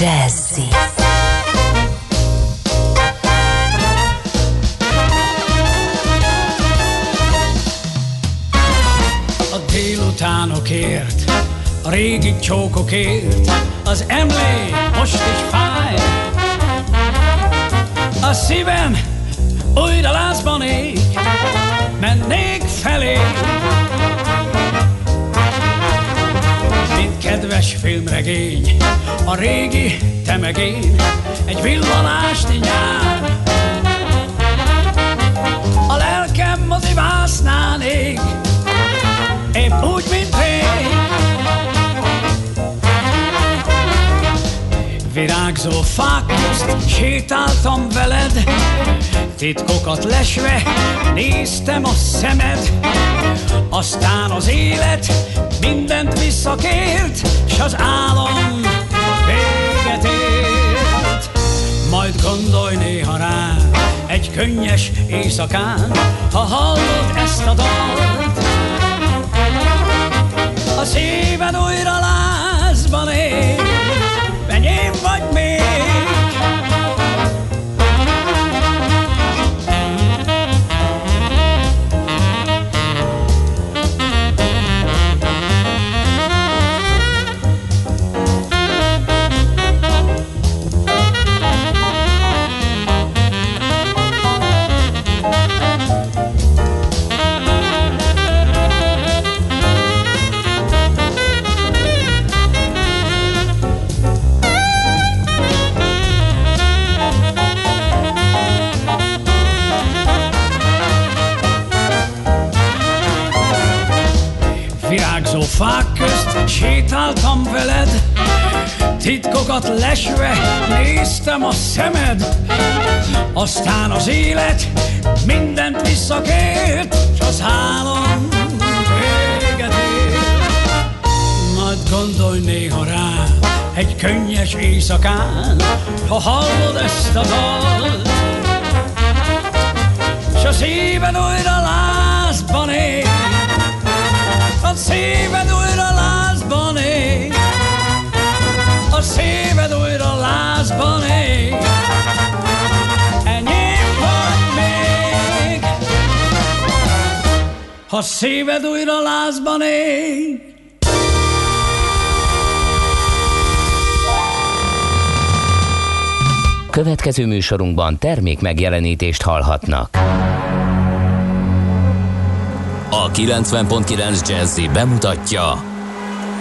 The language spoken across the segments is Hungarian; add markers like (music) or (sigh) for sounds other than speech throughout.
Jazzy A délutánokért, a régi csókokért, az emlék most is fáj. A szívem újra lázban ég, mennék felé. Kedves filmregény, a régi temegény, egy villanásni nyár. A lelkem motivásznál ég, épp úgy, mint rég. Virágzó fák közt sétáltam veled, titkokat lesve néztem a szemed, aztán az élet mindent visszakért, s az álom véget ért. Majd gondolj néha rám egy könnyes éjszakán, ha hallod ezt a dalt, a szíved újra fák közt sétáltam veled, titkokat lesve néztem a szemed, aztán az élet mindent visszakért, s az álom véget ért. Majd gondolj néha rá egy könnyes éjszakán, ha hallod ezt a dalt, s a szíved újra lázban ég, a szíved szíved újra lázban ég, enyém vagy még. Ha szíved újra lázban ég, Következő műsorunkban termék megjelenítést hallhatnak. A 90.9 Jazzy bemutatja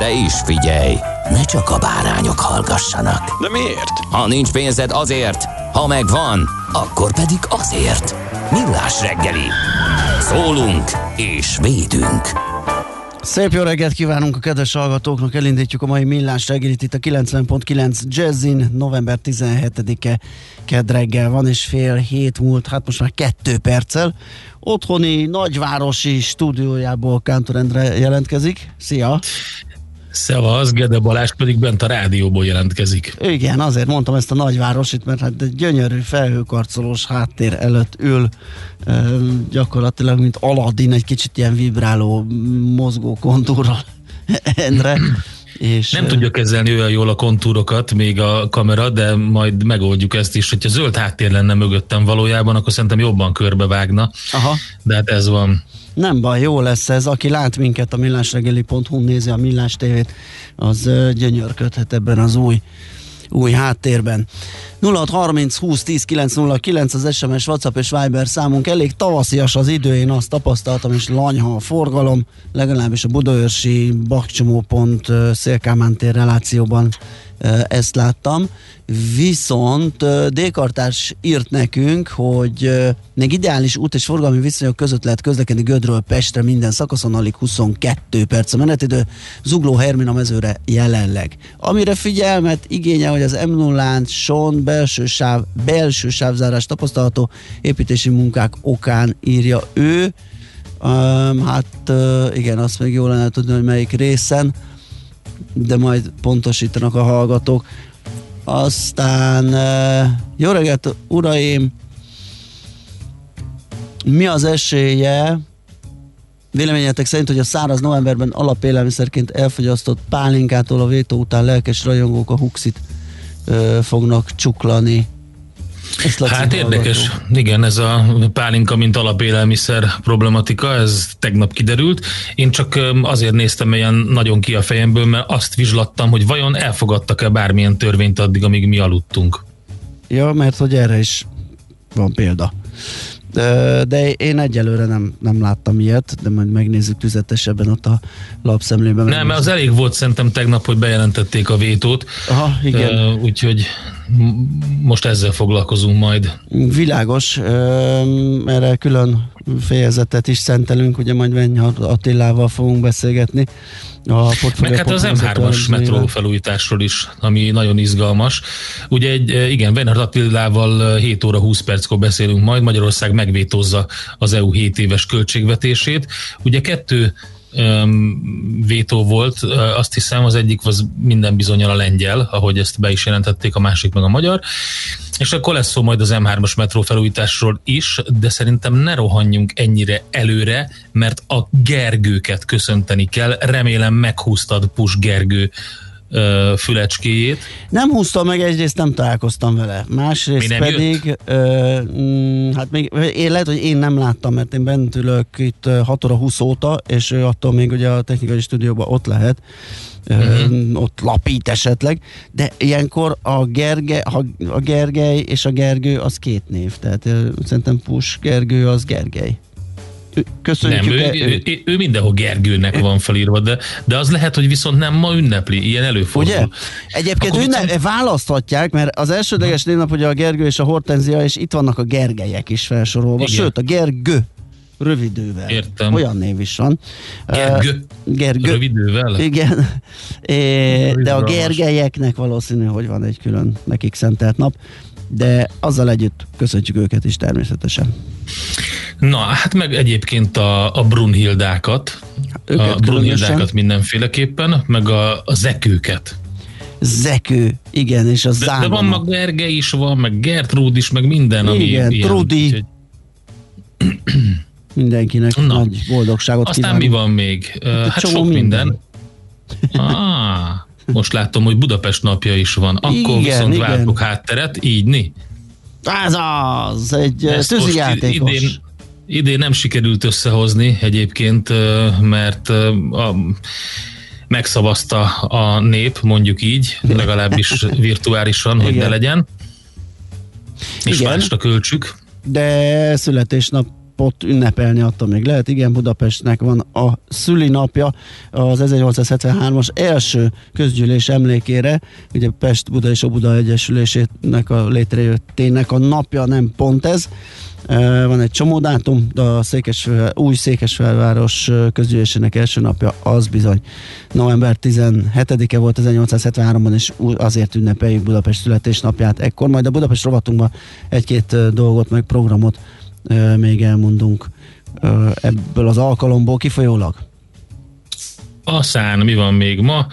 De is figyelj, ne csak a bárányok hallgassanak. De miért? Ha nincs pénzed azért, ha megvan, akkor pedig azért. Millás reggeli. Szólunk és védünk. Szép jó reggelt kívánunk a kedves hallgatóknak, elindítjuk a mai millás reggelit itt a 90.9 Jazzin, november 17-e kedd reggel van, és fél hét múlt, hát most már kettő perccel. Otthoni nagyvárosi stúdiójából Kántor Endre jelentkezik. Szia! Szevasz, Gede Balázs pedig bent a rádióból jelentkezik. Igen, azért mondtam ezt a nagyvárosit, mert hát egy gyönyörű felhőkarcolós háttér előtt ül gyakorlatilag, mint Aladdin, egy kicsit ilyen vibráló, mozgó kontúrral (laughs) Endre. És, Nem tudja kezelni olyan jól a kontúrokat, még a kamera, de majd megoldjuk ezt is. Hogyha zöld háttér lenne mögöttem valójában, akkor szerintem jobban körbevágna. Aha. De hát ez van. Nem baj, jó lesz ez. Aki lát minket a millásregeli.hu nézi a Millás tévét, az gyönyörködhet ebben az új új háttérben. 0630 20 10 909 az SMS, WhatsApp és Viber számunk. Elég tavaszias az idő, én azt tapasztaltam, és lanyha a forgalom, legalábbis a Budaörsi Bakcsomópont Szélkámán tér relációban ezt láttam. Viszont Dékartárs írt nekünk, hogy még ideális út és forgalmi viszonyok között lehet közlekedni Gödről Pestre minden szakaszon, alig 22 perc a menetidő, Zugló Hermina mezőre jelenleg. Amire figyelmet igénye, hogy az m 0 son belső, sáv, belső sávzárás tapasztalható építési munkák okán írja ő. Um, hát uh, igen, azt még jól lenne tudni, hogy melyik részen, de majd pontosítanak a hallgatók. Aztán jó reggelt, uraim! Mi az esélye Véleményetek szerint, hogy a száraz novemberben alapélelmiszerként elfogyasztott pálinkától a vétó után lelkes rajongók a huxit ö, fognak csuklani. Hát érdekes, hallgató. igen, ez a pálinka, mint alapélelmiszer problematika, ez tegnap kiderült. Én csak azért néztem ilyen nagyon ki a fejemből, mert azt vizslattam, hogy vajon elfogadtak-e bármilyen törvényt addig, amíg mi aludtunk. Ja, mert hogy erre is van példa. De én egyelőre nem, nem láttam ilyet, de majd megnézzük tüzetesebben ott a lapszemlében. Nem, mert az elég volt szerintem tegnap, hogy bejelentették a vétót. Aha, igen. Úgyhogy most ezzel foglalkozunk majd. Világos, erre külön fejezetet is szentelünk, ugye majd Venny Attilával fogunk beszélgetni. A Meg hát az M3-as metró felújításról is, ami nagyon izgalmas. Ugye egy, igen, Venny Attilával 7 óra 20 perckor beszélünk majd, Magyarország megvétózza az EU 7 éves költségvetését. Ugye kettő vétó volt, azt hiszem az egyik az minden bizonyal a lengyel, ahogy ezt be is jelentették, a másik meg a magyar, és akkor lesz szó majd az M3-as metró felújításról is, de szerintem ne rohanjunk ennyire előre, mert a Gergőket köszönteni kell, remélem meghúztad Pus Gergő ö, fülecskéjét. Nem húztam meg, egyrészt nem találkoztam vele. Másrészt pedig, ö, mm, hát még, én lehet, hogy én nem láttam, mert én bent ülök itt 6 óra 20 óta, és ő attól még ugye a technikai stúdióban ott lehet, uh-huh. ott lapít esetleg, de ilyenkor a, Gerge, a Gergely és a Gergő az két név, tehát szerintem Pus Gergő az Gergely. Köszönjük. Nem, ő, ő, ő, ő mindenhol Gergőnek van felírva, de, de az lehet, hogy viszont nem ma ünnepli, ilyen előfordul. Ugye? Egyébként ünnep, viszont... választhatják, mert az elsődleges névnap ugye a Gergő és a Hortenzia, és itt vannak a Gergelyek is felsorolva, Igen. sőt a Gergő rövidővel. Értem. Olyan név is van. Gergő. Gergő. Rövidővel? Igen. É, de a Gergelyeknek valószínű, hogy van egy külön nekik szentelt nap, de azzal együtt köszöntjük őket is természetesen. Na, hát meg egyébként a, a Brunhildákat, őket a Brunhildákat mindenféleképpen, meg a, a zekőket. Zekő, igen, és a de, de van meg Gerge is, van, meg Gertrúd is, meg minden, ami Igen, ilyen, Trudi. Úgyhogy... (clears throat) Mindenkinek Na, nagy boldogságot Aztán kívánunk. mi van még? Hát, hát sok minden. minden. (laughs) Ah, most látom, hogy Budapest napja is van. Akkor igen, viszont igen. váltok hátteret, így ni? Ez az, egy tűzijátékos. Idén, idén nem sikerült összehozni egyébként, mert a, megszavazta a nép, mondjuk így, legalábbis (laughs) virtuálisan, hogy ne legyen. És Igen. másra költsük. De születésnap napot ünnepelni attól még lehet. Igen, Budapestnek van a szülinapja az 1873-as első közgyűlés emlékére. Ugye Pest, Buda és Obuda Egyesülésének a létrejöttének a napja nem pont ez. Van egy csomó dátum, de a Székesfő, új Székesfelváros közgyűlésének első napja az bizony november 17-e volt 1873-ban, és azért ünnepeljük Budapest születésnapját. Ekkor majd a Budapest rovatunkban egy-két dolgot, meg programot még elmondunk ebből az alkalomból kifolyólag? Aztán mi van még ma?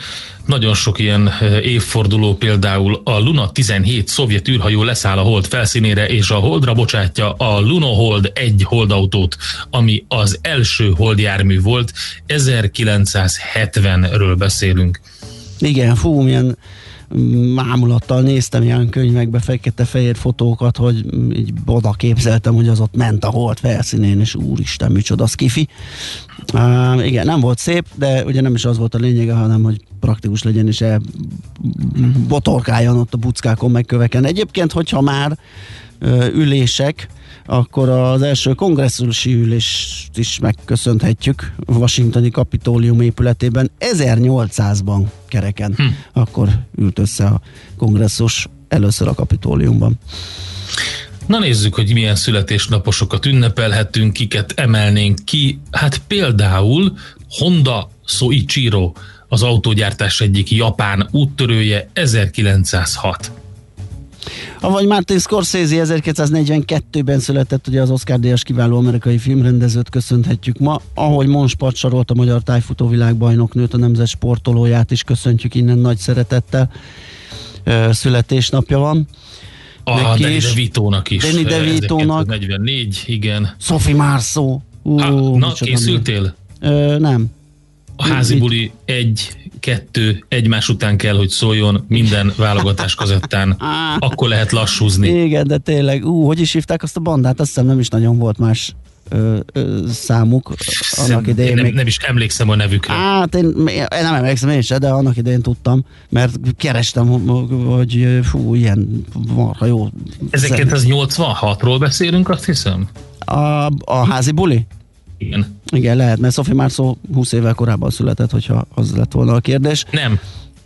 Nagyon sok ilyen évforduló például a Luna 17 szovjet űrhajó leszáll a hold felszínére, és a holdra bocsátja a Luna Hold egy holdautót, ami az első holdjármű volt. 1970-ről beszélünk. Igen, fú, milyen mámulattal néztem ilyen könyvekbe fekete-fehér fotókat, hogy így oda képzeltem, hogy az ott ment a hold felszínén, és úristen, micsoda skifi. Uh, igen, nem volt szép, de ugye nem is az volt a lényege, hanem hogy praktikus legyen, és el botorkáljon ott a buckákon, meg köveken. Egyébként, hogyha már ülések, akkor az első kongresszusi ülést is megköszönhetjük Washingtoni Kapitólium épületében 1800-ban kereken. Hm. Akkor ült össze a kongresszus először a Kapitóliumban. Na nézzük, hogy milyen születésnaposokat ünnepelhetünk, kiket emelnénk ki. Hát például Honda Soichiro, az autógyártás egyik japán úttörője 1906. Avagy Martin Scorsese 1942-ben született, ugye az Oscar díjas kiváló amerikai filmrendezőt köszönhetjük ma, ahogy Monspart sarolt a magyar tájfutó világbajnoknőt, a nemzet sportolóját is köszöntjük innen nagy szeretettel. Születésnapja van. A Neki Danny DeVito-nak is. Danny DeVito-nak. 44, igen. Sophie Marceau. Ha, na, készültél? Ö, nem. A házi buli egy, kettő, egymás után kell, hogy szóljon minden válogatás közöttán. Akkor lehet lassúzni. Igen, de tényleg, ú, hogy is hívták azt a bandát? Azt hiszem nem is nagyon volt más ö, ö, számuk annak idején. Én nem, még... nem is emlékszem a nevükre. Hát én, én nem emlékszem én sem, de annak idején tudtam, mert kerestem, hogy fú, ilyen marha jó. 1986-ról beszélünk, azt hiszem? A, a házi buli? Igen. Igen, lehet, mert Sophie Marceau 20 évvel korábban született, hogyha az lett volna a kérdés. Nem,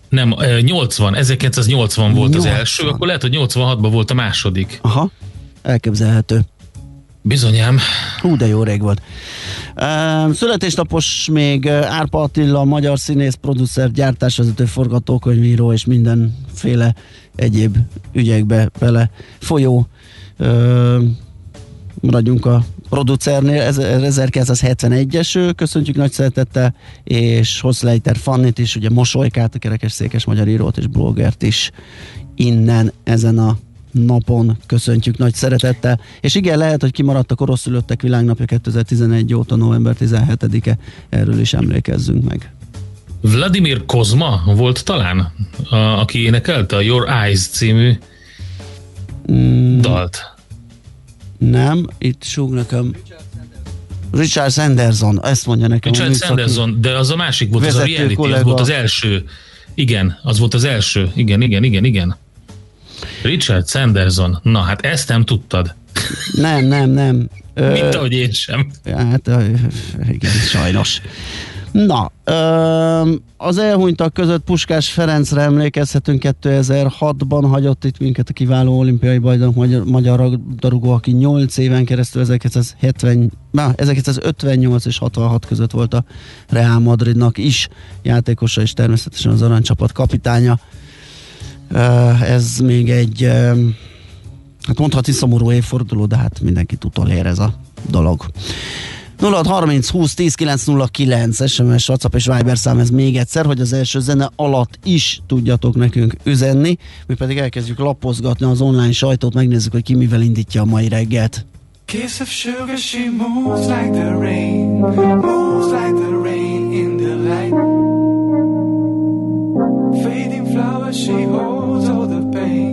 nem, 80, 1980 volt 80. az első, akkor lehet, hogy 86-ban volt a második. Aha, elképzelhető. Bizonyám. Hú, de jó rég volt. Születésnapos még Árpa Attila, magyar színész, producer, gyártásvezető, forgatókönyvíró és mindenféle egyéb ügyekbe bele folyó. Maradjunk a producernél, 1971-es, köszöntjük nagy szeretettel, és Hosszlejter Fannit is, ugye Mosolykát, a kerekes székes magyar írót és blogert is innen ezen a napon köszöntjük nagy szeretettel. És igen, lehet, hogy kimaradt a korosszülöttek világnapja 2011 óta, november 17-e, erről is emlékezzünk meg. Vladimir Kozma volt talán, a, aki énekelte a Your Eyes című mm. dalt. Nem, itt súg nekem. Richard Sanderson, ezt mondja nekem. Richard Sanderson, de az a másik volt, az a reality, kollega. az volt az első. Igen, az volt az első. Igen, igen, igen, igen. Richard Sanderson. Na, hát ezt nem tudtad. Nem, nem, nem. Mint ahogy én sem. Hát, igen, sajnos. Na, az elhunytak között Puskás Ferencre emlékezhetünk 2006-ban hagyott itt minket a kiváló olimpiai bajnok magyar, magyar darugó, aki 8 éven keresztül 1970, na, 1958 és 66 között volt a Real Madridnak is játékosa és természetesen az aranycsapat kapitánya. Ez még egy hát mondhatni szomorú évforduló, de hát mindenkit utolér ez a dolog. 0630 20 10 909 SMS, WhatsApp és Viber szám ez még egyszer, hogy az első zene alatt is tudjatok nekünk üzenni, mi pedig elkezdjük lapozgatni az online sajtót, megnézzük, hogy ki mivel indítja a mai reggelt. Kiss of sugar, she moves like the rain, moves like the rain in the light. Fading flowers, she holds all the pain,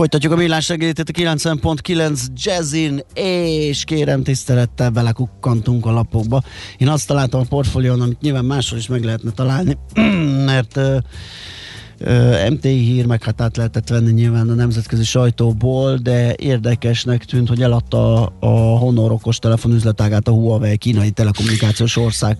Folytatjuk a millás segélytét a 90.9 Jazzin, és kérem tisztelettel belekukkantunk a lapokba. Én azt találtam a portfólión, amit nyilván máshol is meg lehetne találni, (clears throat) mert uh, uh, MTI hír, meg hát át lehetett venni nyilván a nemzetközi sajtóból, de érdekesnek tűnt, hogy eladta a Honor okos telefonüzletágát a Huawei kínai telekommunikációs ország,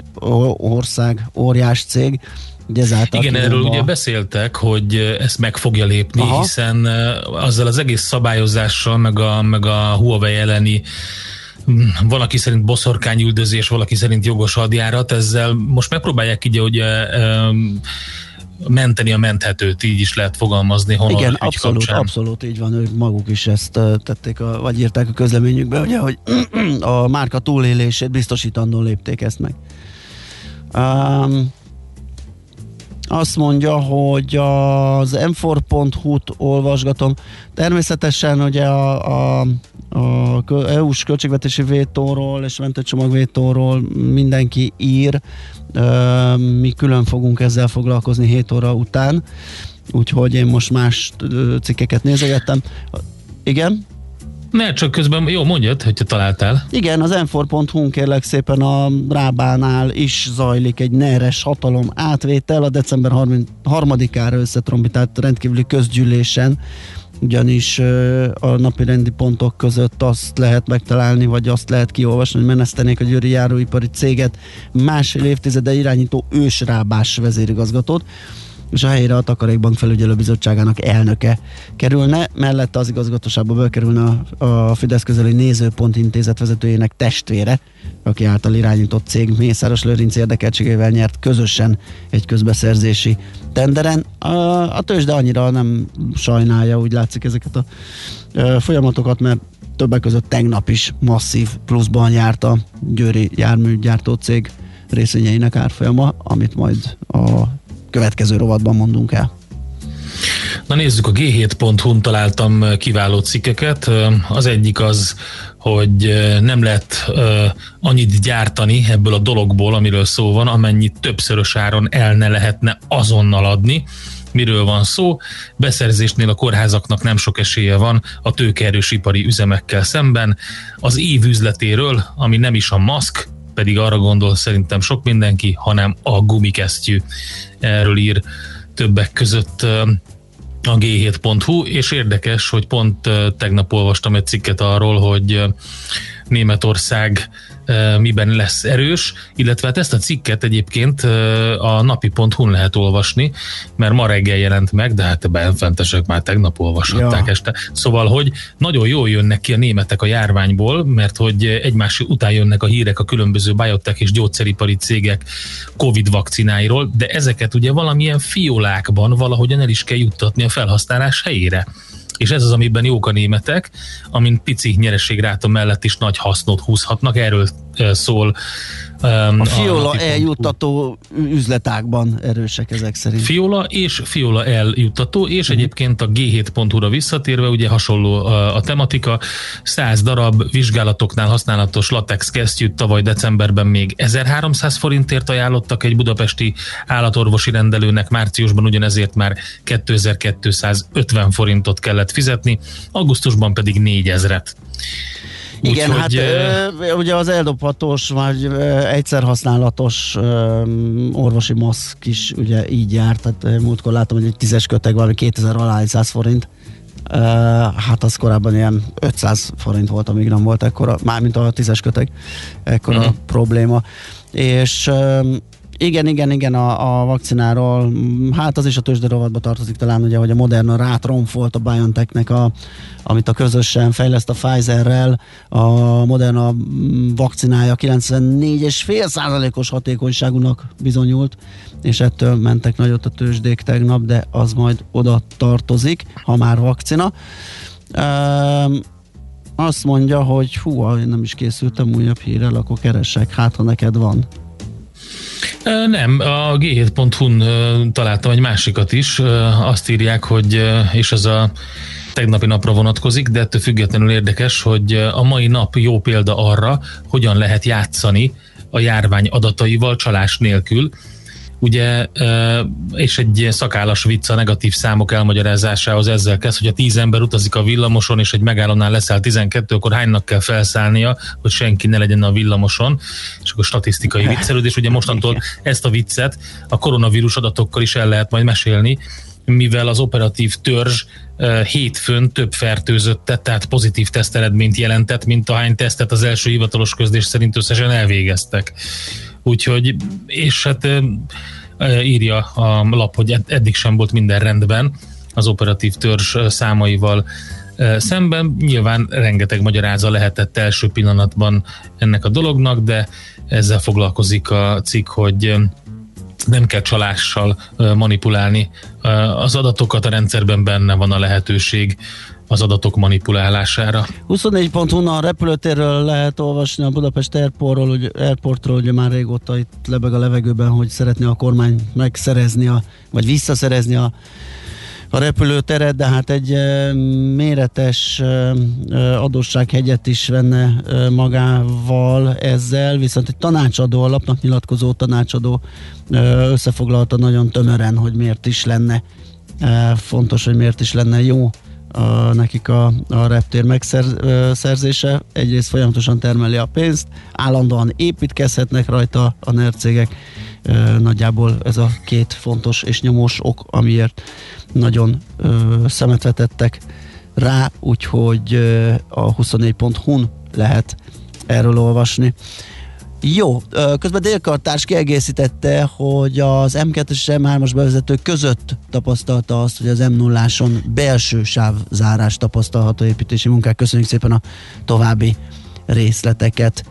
ország óriás cég Ugye ezáltal Igen, erről a... ugye beszéltek, hogy ezt meg fogja lépni, Aha. hiszen azzal az egész szabályozással, meg a, meg a Huawei elleni mm, valaki szerint boszorkányüldözés, valaki szerint jogos hadjárat, ezzel most megpróbálják így, hogy menteni a menthetőt, így is lehet fogalmazni. Honor Igen, abszolút, kapcsán. abszolút így van, ők maguk is ezt tették, a, vagy írták a közleményükbe, ugye, hogy (clears throat) a márka túlélését biztosítandó lépték ezt meg. Um, azt mondja, hogy az m4.hu-t olvasgatom. Természetesen ugye a, a, a EU-s költségvetési vétóról és mentőcsomag vétóról mindenki ír. Mi külön fogunk ezzel foglalkozni 7 óra után, úgyhogy én most más cikkeket nézegettem. Igen? Ne, csak közben, jó, mondjad, hogyha találtál. Igen, az m kérlek szépen a Rábánál is zajlik egy neres hatalom átvétel a december 3-ára összetrombitált rendkívüli közgyűlésen ugyanis a napi rendi pontok között azt lehet megtalálni, vagy azt lehet kiolvasni, hogy menesztenék a győri járóipari céget másfél évtizede irányító ősrábás vezérigazgatót és a helyére a Takarékbank felügyelőbizottságának elnöke kerülne, mellette az igazgatóságba bekerülne a, a Fidesz közeli nézőpont intézet vezetőjének testvére, aki által irányított cég Mészáros Lőrinc érdekeltségével nyert közösen egy közbeszerzési tenderen. A, a tőzsde annyira nem sajnálja, úgy látszik ezeket a, a folyamatokat, mert többek között tegnap is masszív pluszban járt a Győri járműgyártó cég részvényeinek árfolyama, amit majd a következő rovatban mondunk el. Na nézzük, a g7.hu-n találtam kiváló cikkeket. Az egyik az, hogy nem lehet annyit gyártani ebből a dologból, amiről szó van, amennyit többszörös áron el ne lehetne azonnal adni. Miről van szó? Beszerzésnél a kórházaknak nem sok esélye van a tőkeerős ipari üzemekkel szemben. Az év üzletéről, ami nem is a maszk, pedig arra gondol szerintem sok mindenki, hanem a gumikesztyű. Erről ír többek között a g7.hu, és érdekes, hogy pont tegnap olvastam egy cikket arról, hogy Németország miben lesz erős, illetve hát ezt a cikket egyébként a napi.hu-n lehet olvasni, mert ma reggel jelent meg, de hát benfentesek már tegnap olvashatták ja. este. Szóval, hogy nagyon jól jönnek ki a németek a járványból, mert hogy egymás után jönnek a hírek a különböző biotech és gyógyszeripari cégek Covid vakcináiról, de ezeket ugye valamilyen fiolákban valahogyan el is kell juttatni a felhasználás helyére és ez az, amiben jók a németek, amin pici nyereségráta mellett is nagy hasznot húzhatnak, erről szól a Fiola eljuttató üzletákban erősek ezek szerint. Fiola és Fiola eljuttató, és uh-huh. egyébként a G7.hu-ra visszatérve, ugye hasonló a, a tematika, 100 darab vizsgálatoknál használatos latex kesztyűt tavaly decemberben még 1300 forintért ajánlottak egy budapesti állatorvosi rendelőnek, márciusban ugyanezért már 2250 forintot kellett fizetni, augusztusban pedig 4000-et. Igen, Úgy, hát hogy, ugye az eldobhatós, vagy egyszer használatos orvosi maszk is ugye így járt, tehát múltkor látom, hogy egy tízes köteg valami 2000 100 forint, hát az korábban ilyen 500 forint volt, amíg nem volt ekkora, mármint a tízes köteg, ekkora uh-huh. probléma. És Igen, igen, igen, a, a vakcináról, hát az is a tőzsde rovatba tartozik talán, ugye, hogy a Moderna rátromfolt a BioNTechnek, a, amit a közösen fejleszt a Pfizerrel, a Moderna vakcinája 94,5 százalékos hatékonyságúnak bizonyult, és ettől mentek nagyot a tőzsdék tegnap, de az majd oda tartozik, ha már vakcina. Um, azt mondja, hogy hú, én nem is készültem újabb hírrel, akkor keresek, hát ha neked van. Nem, a g7.hu-n találtam egy másikat is. Azt írják, hogy, és ez a tegnapi napra vonatkozik, de ettől függetlenül érdekes, hogy a mai nap jó példa arra, hogyan lehet játszani a járvány adataival csalás nélkül ugye, és egy szakállas vicc a negatív számok elmagyarázásához. Ezzel kezd, hogy a tíz ember utazik a villamoson, és egy megállónál leszáll 12, akkor hánynak kell felszállnia, hogy senki ne legyen a villamoson, és akkor statisztikai viccelődés, ugye mostantól ezt a viccet a koronavírus adatokkal is el lehet majd mesélni, mivel az operatív törzs hétfőn több fertőzöttet, tehát pozitív teszteredményt jelentett, mint ahány tesztet az első hivatalos közlés szerint összesen elvégeztek. Úgyhogy, és hát írja a lap, hogy eddig sem volt minden rendben az operatív törzs számaival szemben. Nyilván rengeteg magyaráza lehetett első pillanatban ennek a dolognak, de ezzel foglalkozik a cikk, hogy nem kell csalással manipulálni az adatokat, a rendszerben benne van a lehetőség az adatok manipulálására. 24 hu a repülőtérről lehet olvasni a Budapest Airportról, hogy, Airportról, ugye már régóta itt lebeg a levegőben, hogy szeretné a kormány megszerezni, a, vagy visszaszerezni a a repülőteret, de hát egy méretes adóssághegyet is venne magával ezzel, viszont egy tanácsadó, a lapnak nyilatkozó tanácsadó összefoglalta nagyon tömören, hogy miért is lenne fontos, hogy miért is lenne jó a, nekik a, a reptér megszerzése. Egyrészt folyamatosan termeli a pénzt, állandóan építkezhetnek rajta a NER cégek. Nagyjából ez a két fontos és nyomós ok, amiért nagyon szemet vetettek rá, úgyhogy a 24.hu-n lehet erről olvasni. Jó, közben Délkartárs kiegészítette, hogy az M2 és M3-as bevezető között tapasztalta azt, hogy az m 0 belső sávzárás tapasztalható építési munkák. Köszönjük szépen a további részleteket.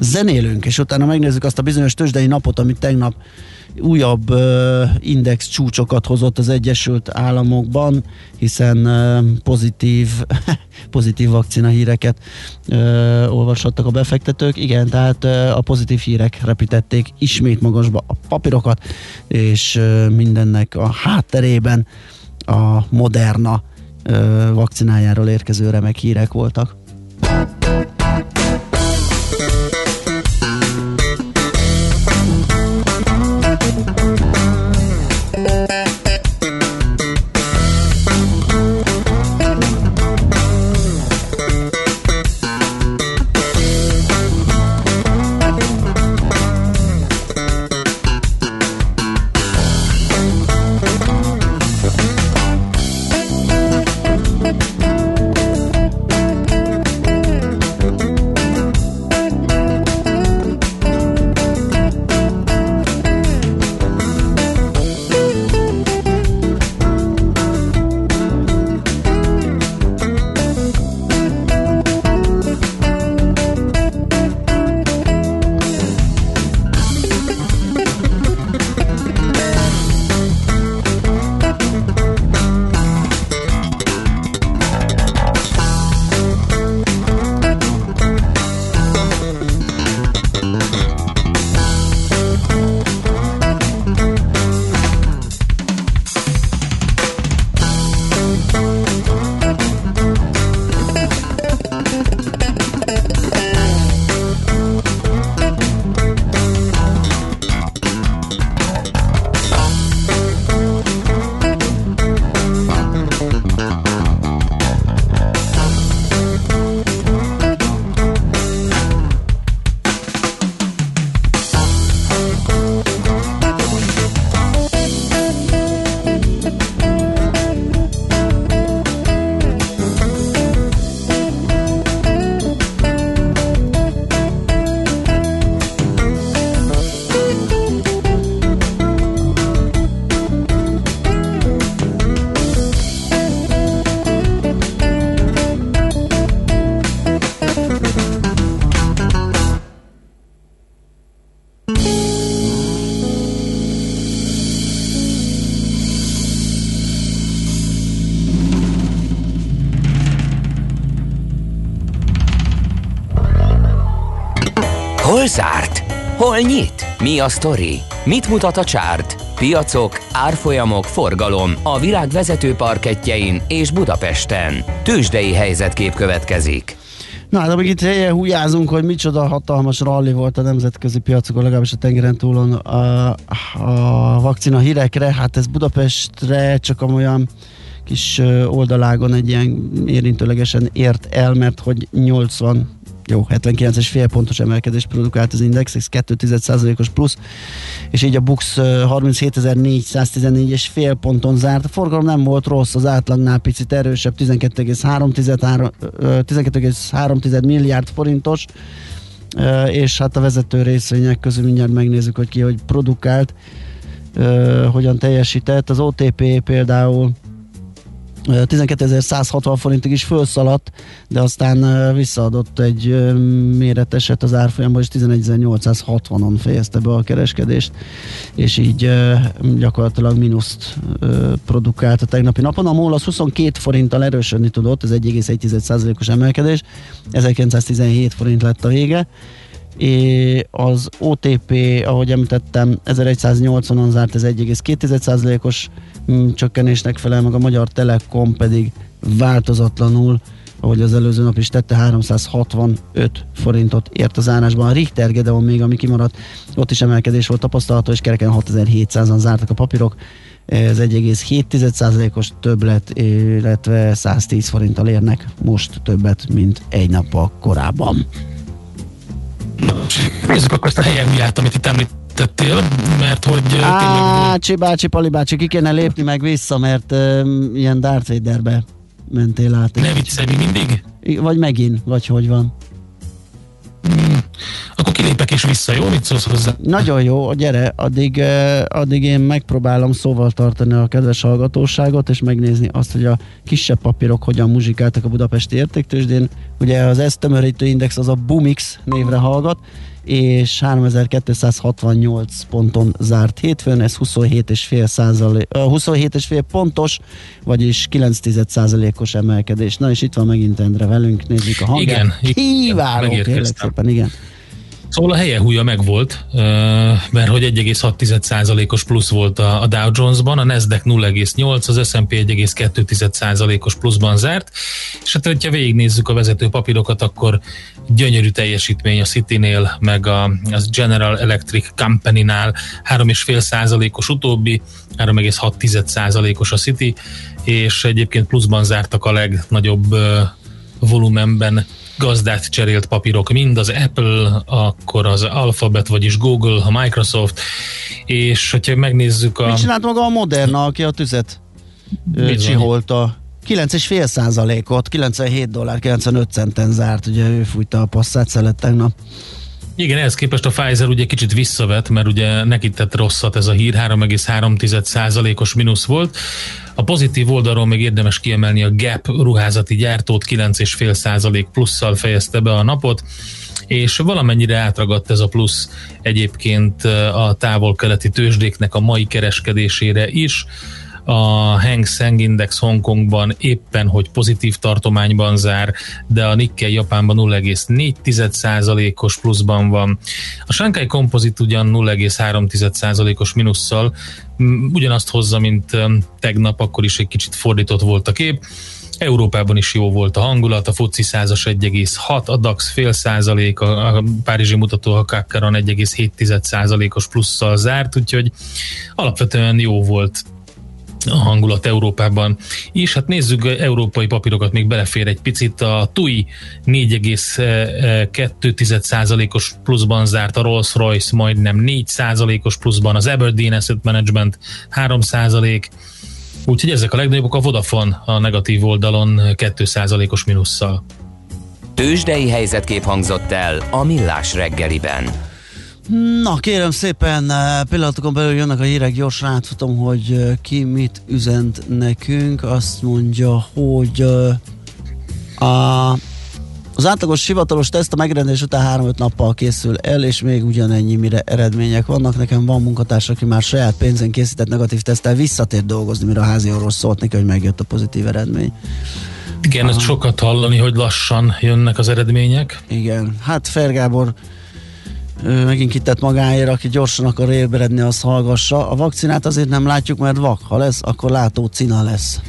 Zenélünk, és utána megnézzük azt a bizonyos tőzsdei napot, amit tegnap újabb index csúcsokat hozott az Egyesült Államokban, hiszen pozitív, (laughs) pozitív vakcina híreket olvashattak a befektetők. Igen, tehát a pozitív hírek repítették ismét magasba a papírokat, és mindennek a hátterében a Moderna vakcinájáról érkező remek hírek voltak. Nyit? Mi a sztori? Mit mutat a csárt? Piacok, árfolyamok, forgalom a világ vezető parketjein és Budapesten. Tősdei helyzetkép következik. Na hát amíg itt helyen hújázunk, hogy micsoda hatalmas ralli volt a nemzetközi piacokon, legalábbis a tengeren túlon a, a vakcina hírekre, hát ez Budapestre csak olyan kis oldalágon egy ilyen érintőlegesen ért el, mert hogy 80 jó, 79 fél pontos emelkedést produkált az Index, ez 2,1%-os plusz, és így a Bux 37.414 és fél ponton zárt. A forgalom nem volt rossz, az átlagnál picit erősebb, 12,3 milliárd forintos, és hát a vezető részvények közül mindjárt megnézzük, hogy ki hogy produkált, hogyan teljesített. Az OTP például 12.160 forintig is felszaladt, de aztán visszaadott egy méreteset az árfolyamban, és 11.860-on fejezte be a kereskedést, és így gyakorlatilag mínuszt produkált a tegnapi napon. A MOL az 22 forinttal erősödni tudott, ez 1,1%-os emelkedés, 1917 forint lett a vége, az OTP, ahogy említettem, 1180-on zárt, ez 1,2%-os mm, csökkenésnek felel, meg a Magyar Telekom pedig változatlanul, ahogy az előző nap is tette, 365 forintot ért az árásban. A Richter Gedeon még, ami kimaradt, ott is emelkedés volt tapasztalható, és kereken 6700-an zártak a papírok. Ez 1,7%-os többlet, illetve 110 forinttal érnek most többet, mint egy nappal korábban. Nézzük akkor ezt a helyen miatt, amit itt említettél, mert hogy... Ácsi bácsi, Pali bácsi, ki kéne lépni meg vissza, mert uh, ilyen Darth Vaderbe mentél át. Ne viccelj, mindig? Vagy megint, vagy hogy van. Hmm. Akkor kilépek és vissza, jó? Mit szólsz hozzá? Nagyon jó, gyere, addig, addig én megpróbálom szóval tartani a kedves hallgatóságot, és megnézni azt, hogy a kisebb papírok hogyan muzsikáltak a budapesti értéktősdén. Ugye az ezt tömörítő index az a Bumix névre hallgat, és 3268 ponton zárt hétfőn, ez 27,5 százalék, 27,5 pontos, vagyis 9 os emelkedés. Na és itt van megint Endre velünk, nézzük a hangját. Igen, Kiváló, kérlek szépen, igen. Szóval a helye húja megvolt, mert hogy 1,6%-os plusz volt a Dow Jones-ban, a Nasdaq 0,8, az S&P 1,2%-os pluszban zárt, és hát hogyha végignézzük a vezető papírokat, akkor gyönyörű teljesítmény a City-nél, meg a, General Electric Company-nál 3,5%-os utóbbi, 3,6%-os a City, és egyébként pluszban zártak a legnagyobb volumenben gazdát cserélt papírok, mind az Apple, akkor az Alphabet, vagyis Google, a Microsoft, és hogyha megnézzük a... Mit csinált maga a Moderna, aki a tüzet csiholta? 9,5 százalékot, 97 dollár, 95 centen zárt, ugye ő fújta a passzát szelet tegnap. Igen, ehhez képest a Pfizer ugye kicsit visszavet, mert ugye neki tett rosszat ez a hír, 3,3%-os mínusz volt. A pozitív oldalról még érdemes kiemelni a Gap ruházati gyártót, 9,5% plusszal fejezte be a napot és valamennyire átragadt ez a plusz egyébként a távol-keleti tőzsdéknek a mai kereskedésére is a Hang Seng Index Hongkongban éppen, hogy pozitív tartományban zár, de a Nikkei Japánban 0,4%-os pluszban van. A Shanghai Composite ugyan 0,3%-os minusszal ugyanazt hozza, mint tegnap, akkor is egy kicsit fordított volt a kép. Európában is jó volt a hangulat, a FUCI százas 1,6, a DAX fél százalék, a Párizsi mutató a Kakkaron 1,7 százalékos plusszal zárt, úgyhogy alapvetően jó volt a hangulat Európában és Hát nézzük, európai papírokat még belefér egy picit. A TUI 4,2%-os pluszban zárt, a Rolls-Royce majdnem 4%-os pluszban, az Aberdeen Asset Management 3%, úgyhogy ezek a legnagyobbak, a Vodafone a negatív oldalon 2%-os minusszal. Tőzsdei helyzetkép hangzott el a Millás reggeliben. Na kérem szépen, eh, pillanatokon belül jönnek a hírek, gyorsan átfutom, hogy eh, ki mit üzent nekünk. Azt mondja, hogy eh, a, az átlagos hivatalos teszt a megrendelés után 3-5 nappal készül el, és még ugyanennyi mire eredmények vannak. Nekem van munkatárs, aki már saját pénzen készített negatív tesztel visszatér dolgozni, mire a házi orvos szólt neki, hogy megjött a pozitív eredmény. Igen, ezt sokat hallani, hogy lassan jönnek az eredmények. Igen, hát Fergábor ő megint kitett magáért, aki gyorsan akar ébredni, azt hallgassa. A vakcinát azért nem látjuk, mert vak. Ha lesz, akkor látó cina lesz.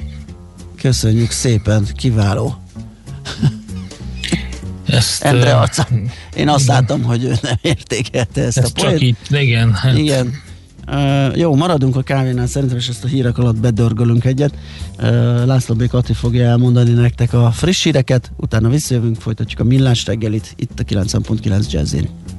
Köszönjük szépen, kiváló. (laughs) Ezt, (laughs) Endre arca. Én azt látom, hogy ő nem értékelte ezt, ezt a poét. Csak így, igen. Hát. Igen. Uh, jó, maradunk a kávénál, szerintem és ezt a hírek alatt bedörgölünk egyet. Uh, László B. Kati fogja elmondani nektek a friss híreket, utána visszajövünk, folytatjuk a millás reggelit itt a 90.9 Jazzin.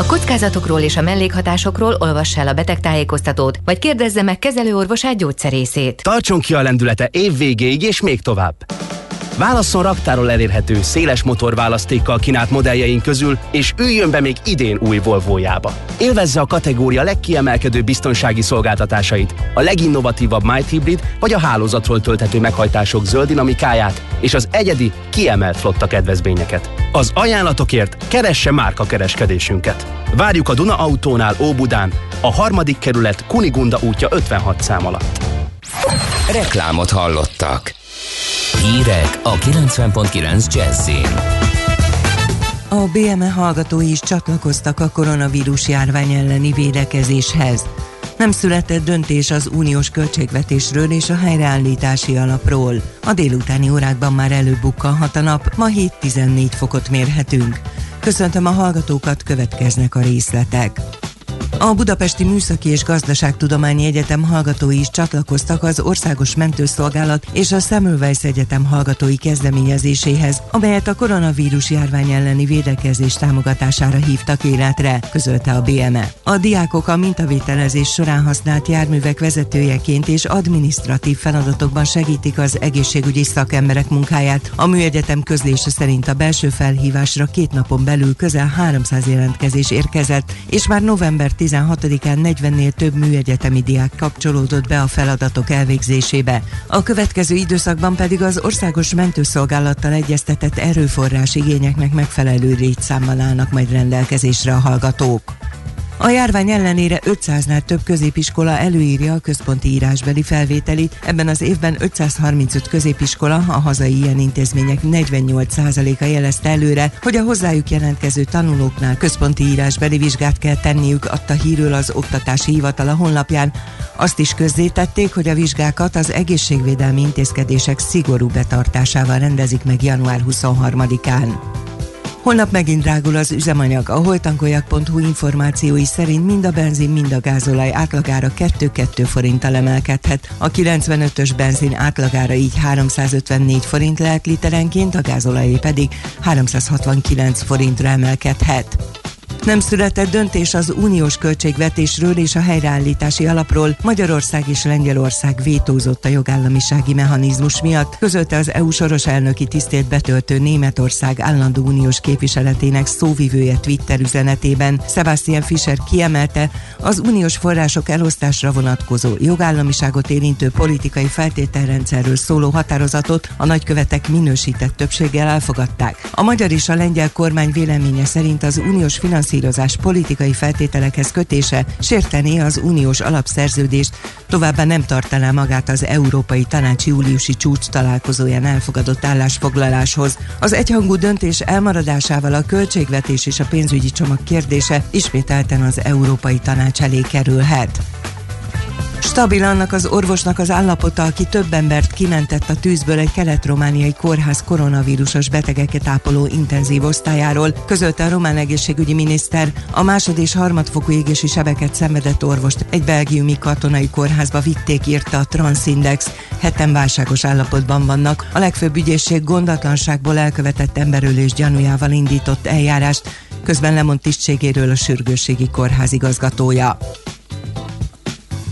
A kockázatokról és a mellékhatásokról olvass el a betegtájékoztatót, vagy kérdezze meg kezelőorvosát gyógyszerészét. Tartson ki a lendülete év végéig és még tovább! Válasszon raktáról elérhető, széles motorválasztékkal kínált modelljeink közül, és üljön be még idén új Volvo-jába. Élvezze a kategória legkiemelkedő biztonsági szolgáltatásait, a leginnovatívabb Might Hybrid vagy a hálózatról tölthető meghajtások zöld dinamikáját és az egyedi, kiemelt flotta kedvezményeket. Az ajánlatokért keresse márka kereskedésünket. Várjuk a Duna Autónál Óbudán, a harmadik kerület Kunigunda útja 56 szám alatt. Reklámot hallottak. Hírek a 90.9 Jazzin. A BME hallgatói is csatlakoztak a koronavírus járvány elleni védekezéshez. Nem született döntés az uniós költségvetésről és a helyreállítási alapról. A délutáni órákban már előbukkanhat a nap, ma 7-14 fokot mérhetünk. Köszöntöm a hallgatókat, következnek a részletek. A Budapesti Műszaki és Gazdaságtudományi Egyetem hallgatói is csatlakoztak az Országos Mentőszolgálat és a Semmelweis Egyetem hallgatói kezdeményezéséhez, amelyet a koronavírus járvány elleni védekezés támogatására hívtak életre, közölte a BME. A diákok a mintavételezés során használt járművek vezetőjeként és adminisztratív feladatokban segítik az egészségügyi szakemberek munkáját. A műegyetem közlése szerint a belső felhívásra két napon belül közel 300 jelentkezés érkezett, és már november 16-án 40-nél több műegyetemi diák kapcsolódott be a feladatok elvégzésébe. A következő időszakban pedig az országos mentőszolgálattal egyeztetett erőforrás igényeknek megfelelő létszámmal állnak majd rendelkezésre a hallgatók. A járvány ellenére 500-nál több középiskola előírja a központi írásbeli felvételit. Ebben az évben 535 középiskola, a hazai ilyen intézmények 48%-a jelezte előre, hogy a hozzájuk jelentkező tanulóknál központi írásbeli vizsgát kell tenniük, adta hírül az Oktatási Hivatal a honlapján. Azt is közzétették, hogy a vizsgákat az egészségvédelmi intézkedések szigorú betartásával rendezik meg január 23-án. Holnap megint drágul az üzemanyag. A holtankoljak.hu információi szerint mind a benzin, mind a gázolaj átlagára 2-2 forinttal emelkedhet. A 95-ös benzin átlagára így 354 forint lehet literenként, a gázolajé pedig 369 forintra emelkedhet. Nem született döntés az uniós költségvetésről és a helyreállítási alapról. Magyarország és Lengyelország vétózott a jogállamisági mechanizmus miatt, közölte az EU soros elnöki tisztét betöltő Németország állandó uniós képviseletének szóvivője Twitter üzenetében. Sebastian Fischer kiemelte, az uniós források elosztásra vonatkozó jogállamiságot érintő politikai feltételrendszerről szóló határozatot a nagykövetek minősített többséggel elfogadták. A magyar és a lengyel kormány véleménye szerint az uniós finanszírozás finanszírozás politikai feltételekhez kötése sértené az uniós alapszerződést, továbbá nem tartaná magát az Európai Tanács júliusi csúcs találkozóján elfogadott állásfoglaláshoz. Az egyhangú döntés elmaradásával a költségvetés és a pénzügyi csomag kérdése ismételten az Európai Tanács elé kerülhet. Stabil annak az orvosnak az állapota, aki több embert kimentett a tűzből egy kelet-romániai kórház koronavírusos betegeket ápoló intenzív osztályáról, közölte a román egészségügyi miniszter. A másod és harmadfokú égési sebeket szenvedett orvost egy belgiumi katonai kórházba vitték, írta a Transindex. Heten válságos állapotban vannak. A legfőbb ügyészség gondatlanságból elkövetett emberölés gyanújával indított eljárást, közben lemond tisztségéről a sürgősségi kórház igazgatója.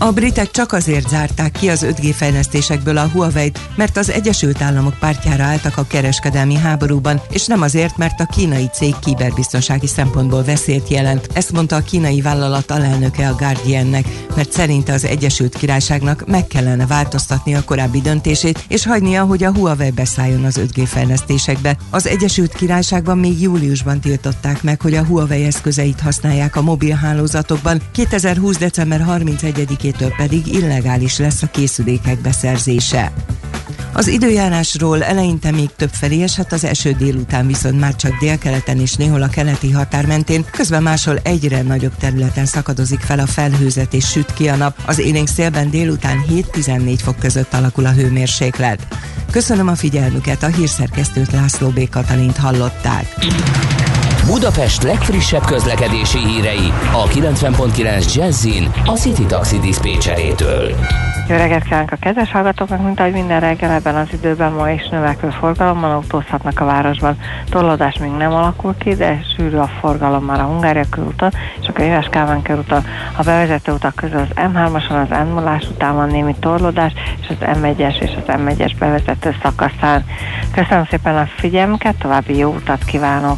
A britek csak azért zárták ki az 5G fejlesztésekből a Huawei-t, mert az Egyesült Államok pártjára álltak a kereskedelmi háborúban, és nem azért, mert a kínai cég kiberbiztonsági szempontból veszélyt jelent. Ezt mondta a kínai vállalat alelnöke a Guardiannek, mert szerinte az Egyesült Királyságnak meg kellene változtatni a korábbi döntését, és hagynia, hogy a Huawei beszálljon az 5G fejlesztésekbe. Az Egyesült Királyságban még júliusban tiltották meg, hogy a Huawei eszközeit használják a mobilhálózatokban. 2020. december 31 2-től pedig illegális lesz a készülékek beszerzése. Az időjárásról eleinte még több felé esett, az eső délután viszont már csak délkeleten és néhol a keleti határ mentén, közben máshol egyre nagyobb területen szakadozik fel a felhőzet és süt ki a nap. Az élénk szélben délután 7-14 fok között alakul a hőmérséklet. Köszönöm a figyelmüket, a hírszerkesztőt László B. Katalint hallották. Budapest legfrissebb közlekedési hírei a 90.9 Jazzin a City Taxi Dispécsejétől. Jó reggelt kívánok a kedves hallgatóknak, mint ahogy minden reggel ebben az időben ma is növekvő forgalommal autózhatnak a városban. Torlódás még nem alakul ki, de sűrű a forgalom már a Hungária körúton és a Könyves Kálmán körúton. A bevezető utak közül az M3-ason, az m után van némi torlódás, és az M1-es és az M1-es bevezető szakaszán. Köszönöm szépen a figyelmüket, további jó utat kívánok!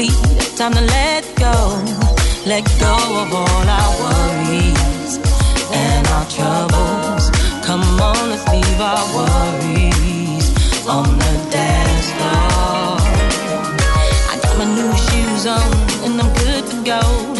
Complete. Time to let go, let go of all our worries and our troubles. Come on, let's leave our worries on the dance floor. I got my new shoes on and I'm good to go,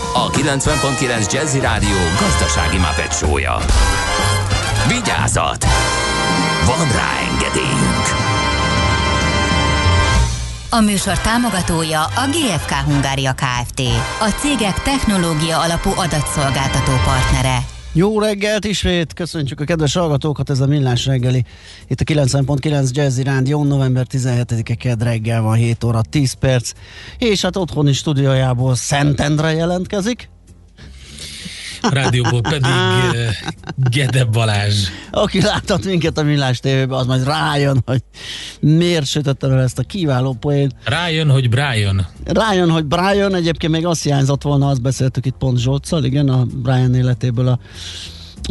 a 90.9 Jazzy Rádió gazdasági mapetsója. Vigyázat! Van rá engedélyünk! A műsor támogatója a GFK Hungária Kft. A cégek technológia alapú adatszolgáltató partnere. Jó reggelt ismét, köszöntjük a kedves hallgatókat, ez a Millás reggeli. Itt a 90.9 Jazzy Rádió, november 17-e kedd reggel van 7 óra 10 perc, és hát otthoni stúdiójából Szentendre jelentkezik. Rádióból pedig uh, Gede Balázs. Aki láthat minket a Millás tévében, az majd rájön, hogy miért sütöttem el ezt a kiváló poén. Rájön, hogy Brian. Rájön, hogy Brian, egyébként még azt hiányzott volna, azt beszéltük itt pont Zsolccal, igen, a Brian életéből a,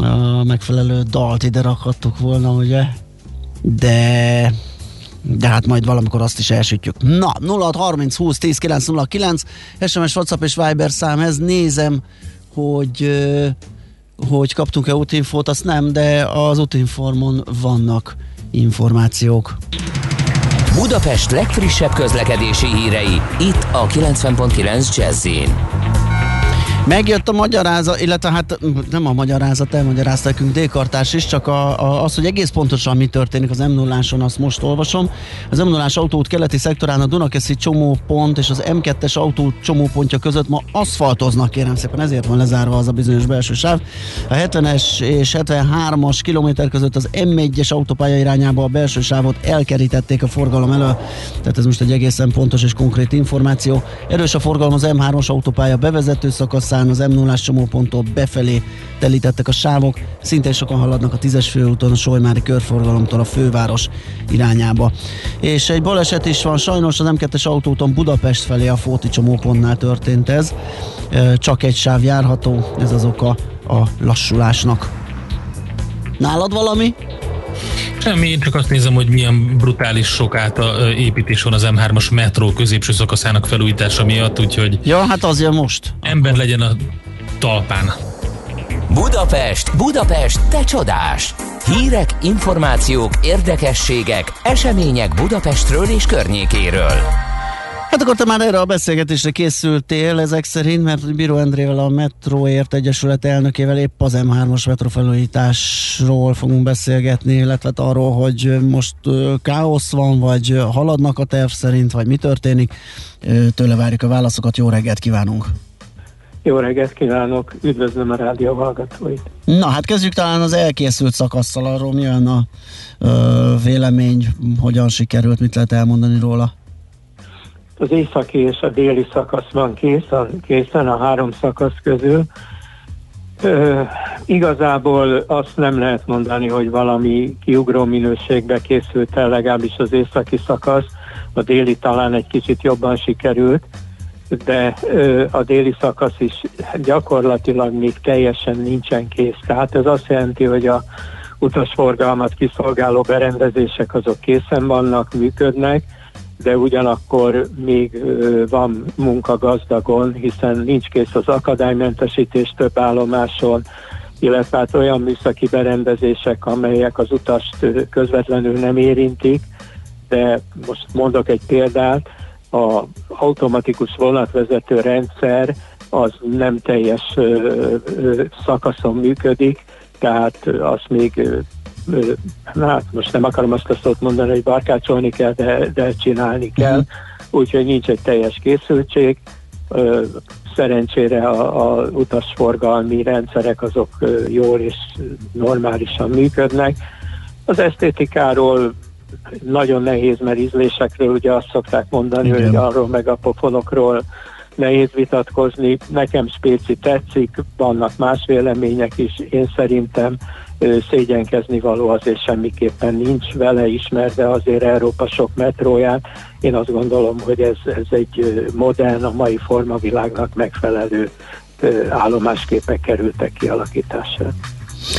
a megfelelő dalt ide rakhattuk volna, ugye? De de hát majd valamikor azt is elsütjük. Na, 0630 20 10 909, SMS, WhatsApp és Viber szám, ez nézem, hogy hogy kaptunk-e útinfót, azt nem, de az útinformon vannak információk. Budapest legfrissebb közlekedési hírei, itt a 90.9 jazz Megjött a magyarázat, illetve hát nem a magyarázat, elmagyarázta nekünk D-kartás is, csak a, a, az, hogy egész pontosan mi történik az m 0 azt most olvasom. Az m 0 autót keleti szektorán a Dunakeszi csomópont és az M2-es autó csomópontja között ma aszfaltoznak, kérem szépen, ezért van lezárva az a bizonyos belső sáv. A 70-es és 73-as kilométer között az M1-es autópálya irányába a belső sávot elkerítették a forgalom elől, tehát ez most egy egészen pontos és konkrét információ. Erős a forgalom az M3-as autópálya bevezető szakaszán, az m 0 csomóponttól befelé telítettek a sávok, szintén sokan haladnak a 10-es főúton a Solymári körforgalomtól a főváros irányába. És egy baleset is van, sajnos az M2-es autóton Budapest felé a Fóti csomópontnál történt ez. Csak egy sáv járható, ez az oka a lassulásnak. Nálad valami? Semmi, én csak azt nézem, hogy milyen brutális sok áta építés van az M3-as metró középső szakaszának felújítása miatt, úgyhogy... Ja, hát az jön most. Ember legyen a talpán. Budapest, Budapest, te csodás! Hírek, információk, érdekességek, események Budapestről és környékéről. Hát akkor te már erre a beszélgetésre készültél ezek szerint, mert Bíró Endrével a Metróért Egyesület elnökével épp az M3-as metrofelújításról fogunk beszélgetni, illetve arról, hogy most káosz van, vagy haladnak a terv szerint, vagy mi történik. Tőle várjuk a válaszokat, jó reggelt kívánunk! Jó reggelt kívánok, üdvözlöm a rádió hallgatóit. Na hát kezdjük talán az elkészült szakasszal, arról milyen a ö, vélemény, hogyan sikerült, mit lehet elmondani róla? Az északi és a déli szakasz van készen, készen a három szakasz közül. Ö, igazából azt nem lehet mondani, hogy valami kiugró minőségbe készült el, legalábbis az északi szakasz, a déli talán egy kicsit jobban sikerült, de ö, a déli szakasz is gyakorlatilag még teljesen nincsen kész. Tehát ez azt jelenti, hogy a utasforgalmat kiszolgáló berendezések azok készen vannak, működnek, de ugyanakkor még van munka gazdagon, hiszen nincs kész az akadálymentesítés több állomáson, illetve hát olyan műszaki berendezések, amelyek az utast közvetlenül nem érintik, de most mondok egy példát, a automatikus vonatvezető rendszer az nem teljes szakaszon működik, tehát azt még hát most nem akarom azt a szót mondani, hogy barkácsolni kell, de, de csinálni kell, uh-huh. úgyhogy nincs egy teljes készültség. Szerencsére a, a utasforgalmi rendszerek azok jól és normálisan működnek. Az esztétikáról nagyon nehéz, mert ízlésekről ugye azt szokták mondani, Igen. hogy arról meg a pofonokról nehéz vitatkozni. Nekem spéci tetszik, vannak más vélemények is. Én szerintem szégyenkezni való azért semmiképpen nincs vele ismerve azért Európa sok metróját. Én azt gondolom, hogy ez, ez egy modern, a mai formavilágnak megfelelő állomásképek kerültek kialakításra.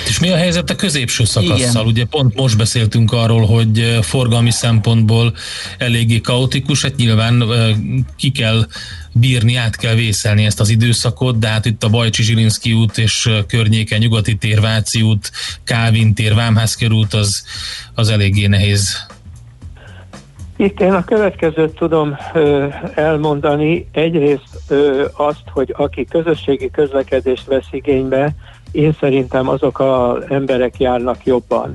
És mi a helyzet a középső szakasszal? Igen. Ugye pont most beszéltünk arról, hogy forgalmi szempontból eléggé kaotikus, hát nyilván ki kell bírni, át kell vészelni ezt az időszakot, de hát itt a Bajcsi Zsilinszki út és környéken Nyugati tér, Váci út, Kávin tér, Vámhászker út, az, az eléggé nehéz. Itt én a következőt tudom ö, elmondani. Egyrészt ö, azt, hogy aki közösségi közlekedést vesz igénybe, én szerintem azok az emberek járnak jobban.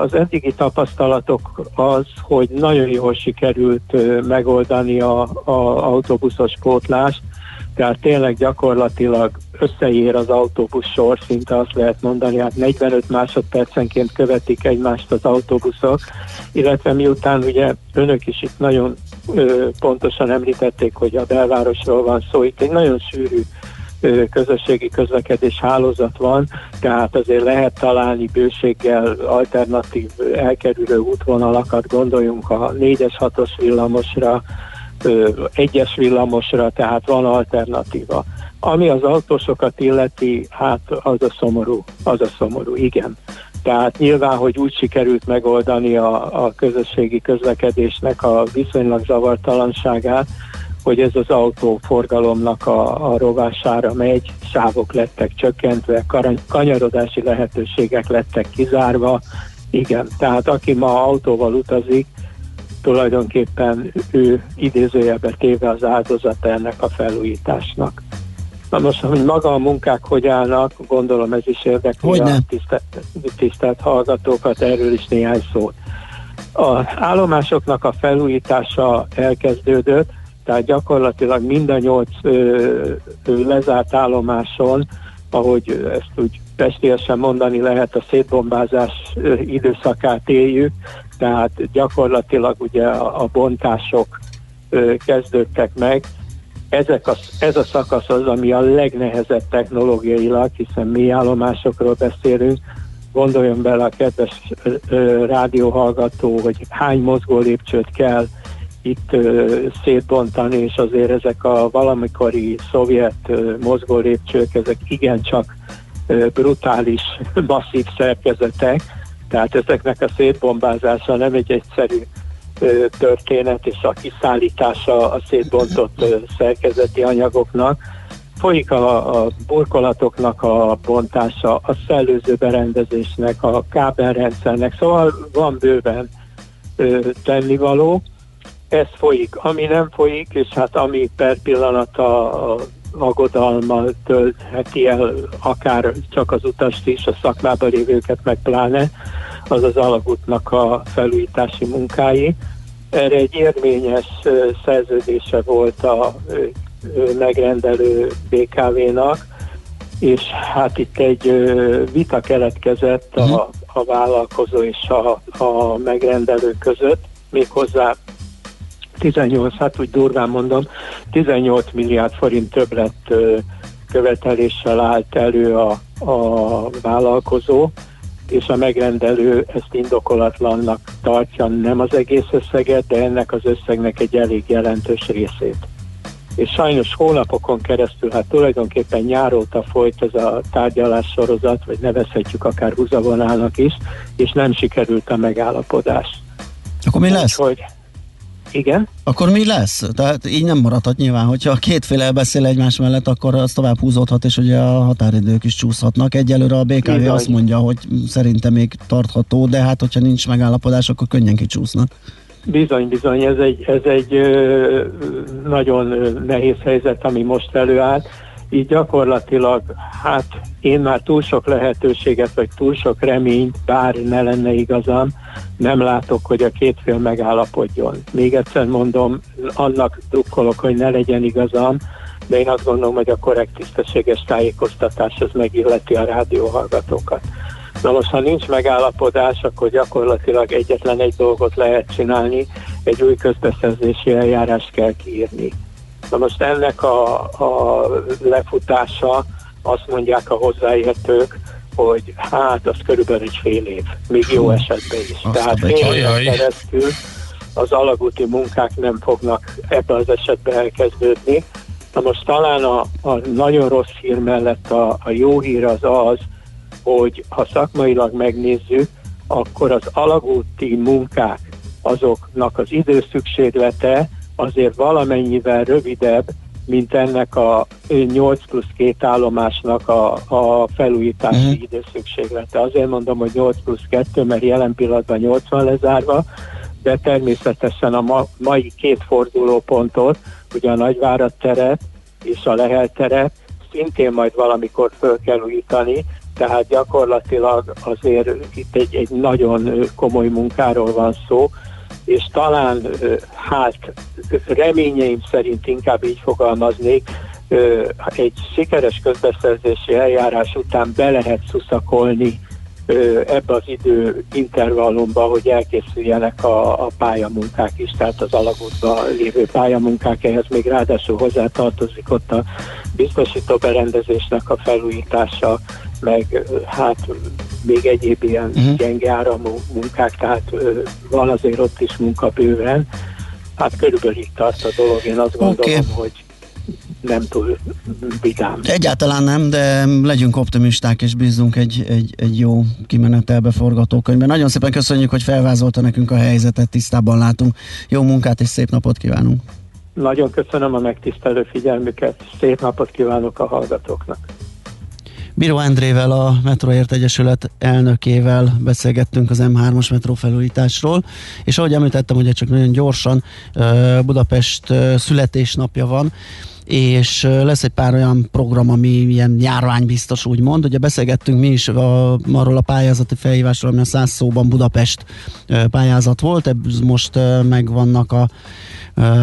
Az eddigi tapasztalatok az, hogy nagyon jól sikerült megoldani a, a autóbuszos pótlást, tehát tényleg gyakorlatilag összeér az autóbusz sor, szinte azt lehet mondani, hát 45 másodpercenként követik egymást az autóbuszok, illetve miután ugye önök is itt nagyon ö, pontosan említették, hogy a belvárosról van szó, itt egy nagyon sűrű közösségi közlekedés hálózat van, tehát azért lehet találni bőséggel alternatív elkerülő útvonalakat, gondoljunk a 4-es, 6-os villamosra, egyes villamosra, tehát van alternatíva. Ami az autósokat illeti, hát az a szomorú, az a szomorú, igen. Tehát nyilván, hogy úgy sikerült megoldani a, a közösségi közlekedésnek a viszonylag zavartalanságát, hogy ez az autóforgalomnak a, a rovására megy, sávok lettek csökkentve, kanyarodási lehetőségek lettek kizárva. Igen, tehát aki ma autóval utazik, tulajdonképpen ő idézőjelbe téve az áldozata ennek a felújításnak. Na most, hogy maga a munkák hogy állnak, gondolom ez is érdekli a tisztelt, tisztelt hallgatókat, erről is néhány szót. A állomásoknak a felújítása elkezdődött, tehát gyakorlatilag mind a nyolc ö, ö, lezárt állomáson, ahogy ezt úgy pestiesen mondani lehet, a szétbombázás ö, időszakát éljük, tehát gyakorlatilag ugye a, a bontások ö, kezdődtek meg. Ezek a, ez a szakasz az, ami a legnehezebb technológiailag, hiszen mi állomásokról beszélünk, gondoljon bele a kedves ö, ö, rádióhallgató, hogy hány mozgó lépcsőt kell itt szétbontani, és azért ezek a valamikori szovjet mozgó lépcsők, ezek igencsak brutális, (laughs) masszív szerkezetek, tehát ezeknek a szétbombázása nem egy egyszerű történet, és a kiszállítása a szétbontott szerkezeti anyagoknak. Folyik a, a burkolatoknak a bontása, a szellőző berendezésnek, a kábelrendszernek, szóval van bőven tennivaló ez folyik. Ami nem folyik, és hát ami per pillanat a, a aggodalmal töltheti el akár csak az utast is, a szakmában lévőket meg pláne, az az alagútnak a felújítási munkái. Erre egy érvényes szerződése volt a megrendelő BKV-nak, és hát itt egy vita keletkezett a, mhm. a vállalkozó és a, a megrendelő között, méghozzá 18, hát úgy durván mondom, 18 milliárd forint többlet követeléssel állt elő a, a vállalkozó, és a megrendelő ezt indokolatlannak tartja nem az egész összeget, de ennek az összegnek egy elég jelentős részét. És sajnos hónapokon keresztül, hát tulajdonképpen nyáróta folyt ez a tárgyalás sorozat, vagy nevezhetjük akár húzavonának is, és nem sikerült a megállapodás. Akkor mi lesz? Úgyhogy igen. Akkor mi lesz? Tehát így nem maradhat nyilván, hogyha a kétféle beszél egymás mellett, akkor az tovább húzódhat, és ugye a határidők is csúszhatnak. Egyelőre a BKV Bizony. azt mondja, hogy szerintem még tartható, de hát hogyha nincs megállapodás, akkor könnyen kicsúsznak. Bizony, bizony, ez egy, ez egy ö, nagyon nehéz helyzet, ami most előállt így gyakorlatilag, hát én már túl sok lehetőséget, vagy túl sok reményt, bár ne lenne igazam, nem látok, hogy a két fél megállapodjon. Még egyszer mondom, annak drukkolok, hogy ne legyen igazam, de én azt gondolom, hogy a korrekt, tisztességes tájékoztatás az megilleti a rádióhallgatókat. Na most, ha nincs megállapodás, akkor gyakorlatilag egyetlen egy dolgot lehet csinálni, egy új közbeszerzési eljárást kell kiírni. Na most ennek a, a lefutása, azt mondják a hozzáértők, hogy hát az körülbelül egy fél év, még jó esetben is. Azt Tehát fél év keresztül az alagúti munkák nem fognak ebbe az esetben elkezdődni. Na most talán a, a nagyon rossz hír mellett a, a jó hír az az, hogy ha szakmailag megnézzük, akkor az alagúti munkák azoknak az időszükséglete azért valamennyivel rövidebb, mint ennek a 8 plusz két állomásnak a, a felújítási uh-huh. időszükséglete. Azért mondom, hogy 8 plusz 2, mert jelen pillanatban 80 lezárva, de természetesen a ma, mai két fordulópontot, ugye a Nagyvárad teret és a Lehel teret szintén majd valamikor föl kell újítani, tehát gyakorlatilag azért itt egy, egy nagyon komoly munkáról van szó, és talán hát reményeim szerint inkább így fogalmaznék, egy sikeres közbeszerzési eljárás után be lehet szuszakolni ebbe az idő intervallumba, hogy elkészüljenek a, a pályamunkák is, tehát az alagútban lévő pályamunkák, ehhez még ráadásul hozzátartozik ott a biztosító berendezésnek a felújítása, meg hát még egyéb ilyen uh-huh. gyenge áramú munkák, tehát van azért ott is munka bőven. Hát körülbelül itt tart a dolog, én azt gondolom, okay. hogy nem túl vidám. Egyáltalán nem, de legyünk optimisták és bízunk egy, egy, egy jó kimenetelbe forgatókönyvben. Nagyon szépen köszönjük, hogy felvázolta nekünk a helyzetet, tisztában látunk. Jó munkát és szép napot kívánunk! Nagyon köszönöm a megtisztelő figyelmüket, szép napot kívánok a hallgatóknak! Bíró Endrével, a Metroért Egyesület elnökével beszélgettünk az M3-as metró felújításról, és ahogy említettem, ugye csak nagyon gyorsan Budapest születésnapja van, és lesz egy pár olyan program, ami ilyen járványbiztos úgymond. Ugye beszélgettünk mi is a, arról a pályázati felhívásról, ami a száz szóban Budapest pályázat volt, ez most megvannak a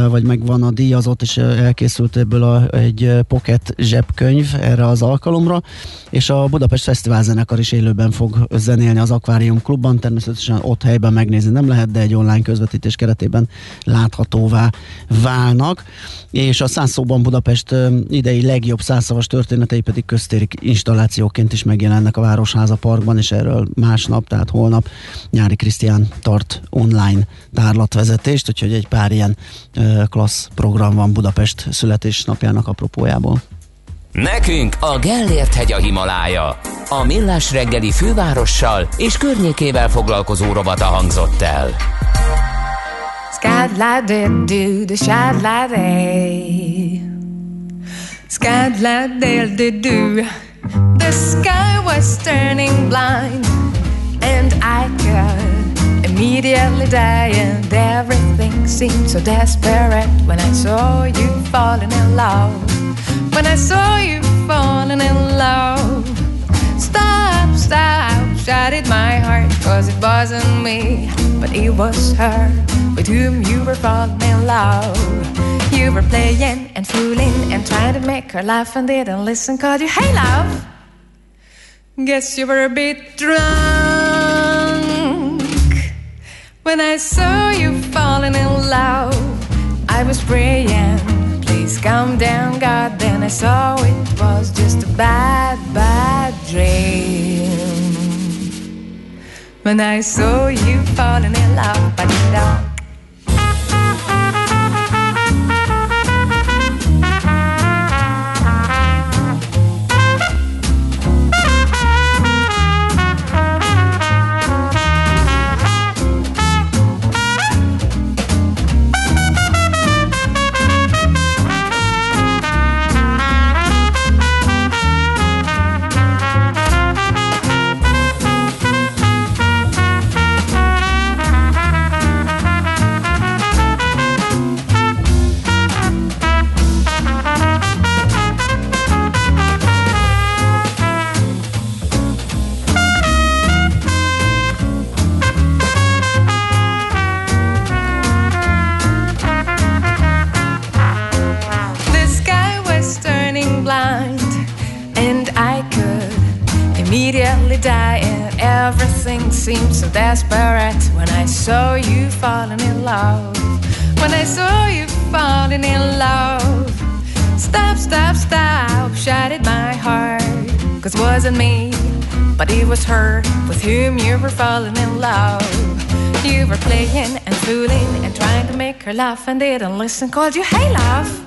vagy megvan a díjazott, és elkészült ebből a, egy pocket zsebkönyv erre az alkalomra, és a Budapest Fesztivál zenekar is élőben fog zenélni az Aquarium Klubban, természetesen ott helyben megnézni nem lehet, de egy online közvetítés keretében láthatóvá válnak, és a százszóban Budapest idei legjobb százszavas történetei pedig köztéri installációként is megjelennek a Városháza Parkban, és erről másnap, tehát holnap Nyári Krisztián tart online tárlatvezetést, úgyhogy egy pár ilyen klassz program van Budapest születésnapjának apropójából. Nekünk a Gellért hegy a Himalája. A millás reggeli fővárossal és környékével foglalkozó rovata hangzott el. The sky was turning blind and I could immediately die and everything seemed so desperate when I saw you falling in love. when I saw you falling in love. Stop, stop, shouted my heart, cause it wasn't me, but it was her with whom you were falling in love. You were playing and fooling and trying to make her laugh and didn't listen, called you, hey love. Guess you were a bit drunk when I saw you falling in love. I was praying Please calm down, God. Then I saw it was just a bad, bad dream. When I saw you falling in love, but don't. seemed so desperate when I saw you falling in love. When I saw you falling in love. Stop, stop, stop, shouted my heart. Cause it wasn't me, but it was her with whom you were falling in love. You were playing and fooling and trying to make her laugh and didn't listen. Called you, hey, love.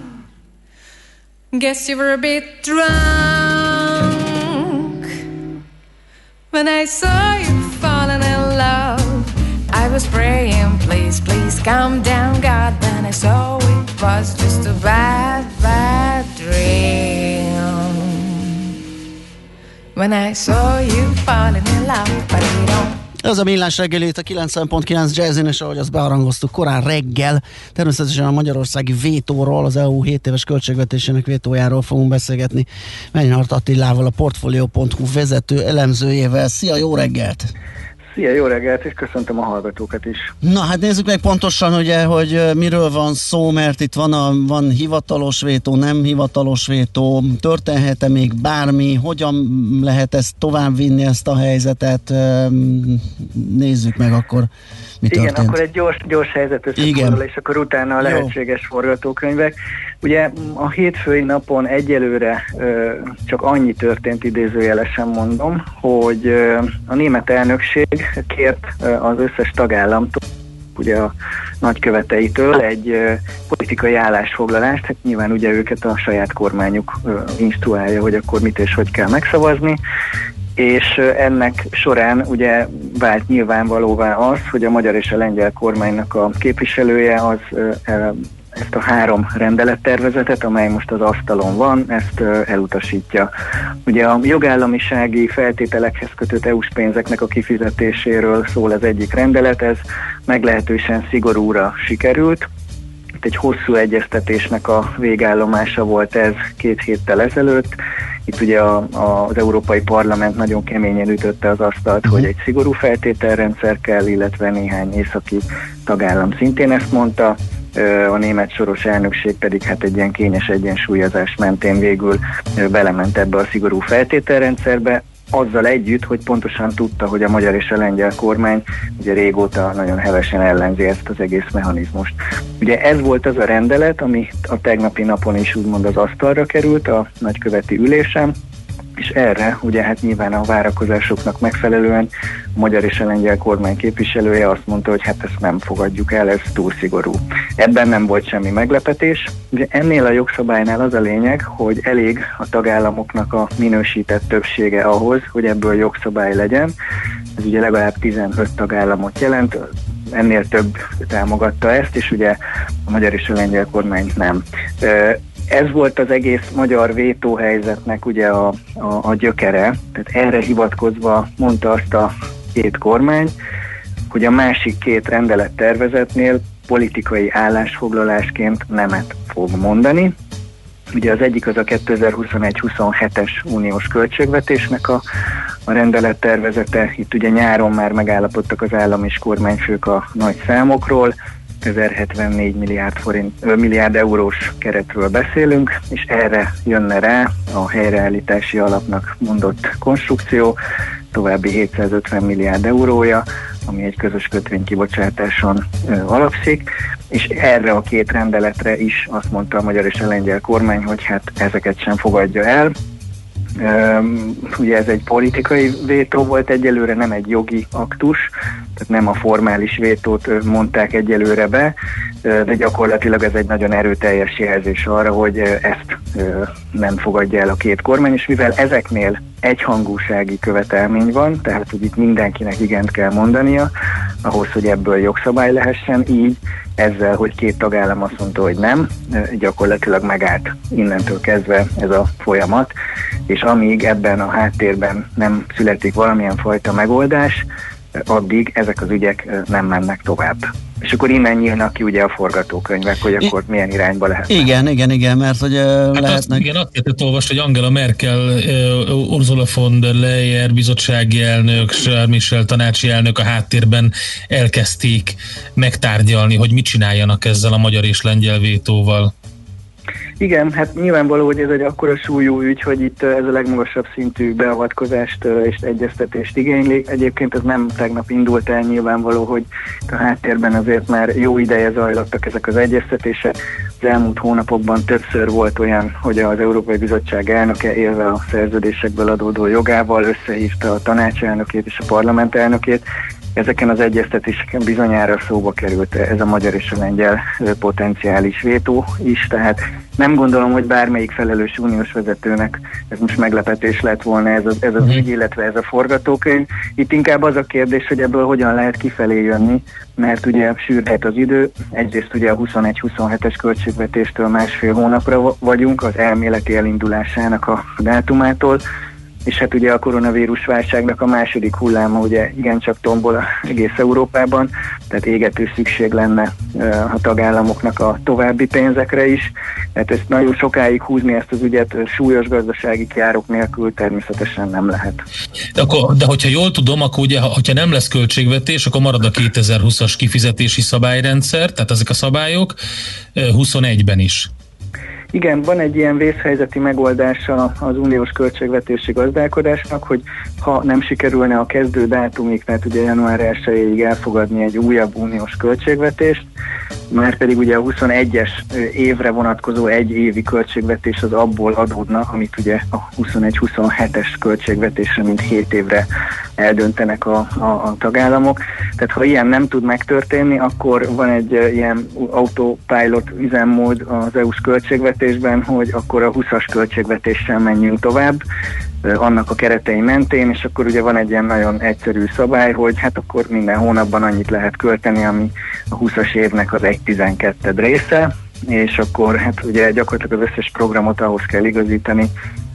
Guess you were a bit drunk when I saw you falling in love. I was praying, please, please calm down, God. Then I saw it was just a bad, bad dream. When I saw you falling in love, but you don't. Ez a millás reggeli a 90.9 Jazzin, és ahogy azt bearangoztuk korán reggel, természetesen a magyarországi vétóról, az EU 7 éves költségvetésének vétójáról fogunk beszélgetni Menyhart Attilával, a Portfolio.hu vezető elemzőjével. Szia, jó reggelt! Szia, jó reggelt, és köszöntöm a hallgatókat is. Na hát nézzük meg pontosan, ugye, hogy miről van szó, mert itt van, a, van hivatalos vétó, nem hivatalos vétó, történhet-e még bármi, hogyan lehet ezt továbbvinni, ezt a helyzetet, nézzük meg akkor, mi Igen, történt. akkor egy gyors, gyors helyzet összefoglaló, és akkor utána a lehetséges Jó. forgatókönyvek. Ugye a hétfői napon egyelőre ö, csak annyi történt idézőjelesen mondom, hogy ö, a német elnökség kért ö, az összes tagállamtól, ugye a nagyköveteitől egy ö, politikai állásfoglalást, hát nyilván ugye őket a saját kormányuk ö, instruálja, hogy akkor mit és hogy kell megszavazni, és ennek során ugye vált nyilvánvalóvá az, hogy a magyar és a lengyel kormánynak a képviselője az ezt a három rendelettervezetet, amely most az asztalon van, ezt elutasítja. Ugye a jogállamisági feltételekhez kötött EU-s pénzeknek a kifizetéséről szól az egyik rendelet, ez meglehetősen szigorúra sikerült. Itt egy hosszú egyeztetésnek a végállomása volt ez két héttel ezelőtt. Itt ugye a, a, az Európai Parlament nagyon keményen ütötte az asztalt, hogy egy szigorú feltételrendszer kell, illetve néhány északi tagállam szintén ezt mondta a német soros elnökség pedig hát egy ilyen kényes egyensúlyozás mentén végül belement ebbe a szigorú feltételrendszerbe, azzal együtt, hogy pontosan tudta, hogy a magyar és a lengyel kormány ugye régóta nagyon hevesen ellenzi ezt az egész mechanizmust. Ugye ez volt az a rendelet, ami a tegnapi napon is úgymond az asztalra került a nagyköveti ülésem, és erre ugye hát nyilván a várakozásoknak megfelelően a magyar és a lengyel kormány képviselője azt mondta, hogy hát ezt nem fogadjuk el, ez túl szigorú. Ebben nem volt semmi meglepetés. Ugye ennél a jogszabálynál az a lényeg, hogy elég a tagállamoknak a minősített többsége ahhoz, hogy ebből jogszabály legyen. Ez ugye legalább 15 tagállamot jelent, ennél több támogatta ezt, és ugye a magyar és a lengyel kormány nem ez volt az egész magyar vétóhelyzetnek ugye a, a, a gyökere, tehát erre hivatkozva mondta azt a két kormány, hogy a másik két rendelettervezetnél politikai állásfoglalásként nemet fog mondani. Ugye az egyik az a 2021-27-es uniós költségvetésnek a, a rendelettervezete. Itt ugye nyáron már megállapodtak az állam és kormányfők a nagy számokról, 1074 milliárd, forint, milliárd eurós keretről beszélünk, és erre jönne rá a helyreállítási alapnak mondott konstrukció, további 750 milliárd eurója, ami egy közös kötvénykibocsátáson ö, alapszik, és erre a két rendeletre is azt mondta a magyar és a lengyel kormány, hogy hát ezeket sem fogadja el, Ugye ez egy politikai vétó volt egyelőre, nem egy jogi aktus, tehát nem a formális vétót mondták egyelőre be, de gyakorlatilag ez egy nagyon erőteljes jelzés arra, hogy ezt nem fogadja el a két kormány, és mivel ezeknél egyhangúsági követelmény van, tehát hogy itt mindenkinek igent kell mondania, ahhoz, hogy ebből jogszabály lehessen, így ezzel, hogy két tagállam azt mondta, hogy nem, gyakorlatilag megállt innentől kezdve ez a folyamat, és amíg ebben a háttérben nem születik valamilyen fajta megoldás, addig ezek az ügyek nem mennek tovább. És akkor innen nyílnak ki ugye a forgatókönyvek, hogy akkor milyen irányba lehet. Igen, igen, igen, mert hogy uh, hát lehetnek... Azt, igen, azt lehetett olvasni, hogy Angela Merkel, uh, Ursula von der Leyen, bizottsági elnök, Charles Michel tanácsi elnök a háttérben elkezdték megtárgyalni, hogy mit csináljanak ezzel a magyar és lengyel vétóval. Igen, hát nyilvánvaló, hogy ez egy akkora súlyú ügy, hogy itt ez a legmagasabb szintű beavatkozást és egyeztetést igényli. Egyébként ez nem tegnap indult el nyilvánvaló, hogy a háttérben azért már jó ideje zajlottak ezek az egyeztetések. az elmúlt hónapokban többször volt olyan, hogy az Európai Bizottság elnöke élve a szerződésekből adódó jogával összehívta a tanácselnökét és a parlament elnökét, Ezeken az egyeztetéseken bizonyára szóba került ez a magyar és a lengyel potenciális vétó is, tehát nem gondolom, hogy bármelyik felelős uniós vezetőnek ez most meglepetés lett volna ez az, ez az mhm. ügy, illetve ez a forgatókönyv. Itt inkább az a kérdés, hogy ebből hogyan lehet kifelé jönni, mert ugye sűrhet az idő, egyrészt ugye a 21-27-es költségvetéstől másfél hónapra vagyunk, az elméleti elindulásának a dátumától, és hát ugye a koronavírus válságnak a második hulláma ugye igencsak tombol egész Európában, tehát égető szükség lenne a tagállamoknak a további pénzekre is. Tehát ezt nagyon sokáig húzni ezt az ügyet súlyos gazdasági kiárok nélkül természetesen nem lehet. De, akkor, de hogyha jól tudom, akkor ugye, ha nem lesz költségvetés, akkor marad a 2020-as kifizetési szabályrendszer, tehát ezek a szabályok 21-ben is. Igen, van egy ilyen vészhelyzeti megoldása az uniós költségvetési gazdálkodásnak, hogy ha nem sikerülne a kezdő dátumig, tehát ugye január 1-ig elfogadni egy újabb uniós költségvetést, mert pedig ugye a 21-es évre vonatkozó egy évi költségvetés az abból adódna, amit ugye a 21-27-es költségvetésre, mint 7 évre eldöntenek a, a, a tagállamok. Tehát ha ilyen nem tud megtörténni, akkor van egy ilyen autopilot üzemmód az EU-s költségvetésben, hogy akkor a 20-as költségvetéssel menjünk tovább, annak a keretei mentén, és akkor ugye van egy ilyen nagyon egyszerű szabály, hogy hát akkor minden hónapban annyit lehet költeni, ami a 20-as évnek az 1-12 része, és akkor hát ugye gyakorlatilag az összes programot ahhoz kell igazítani,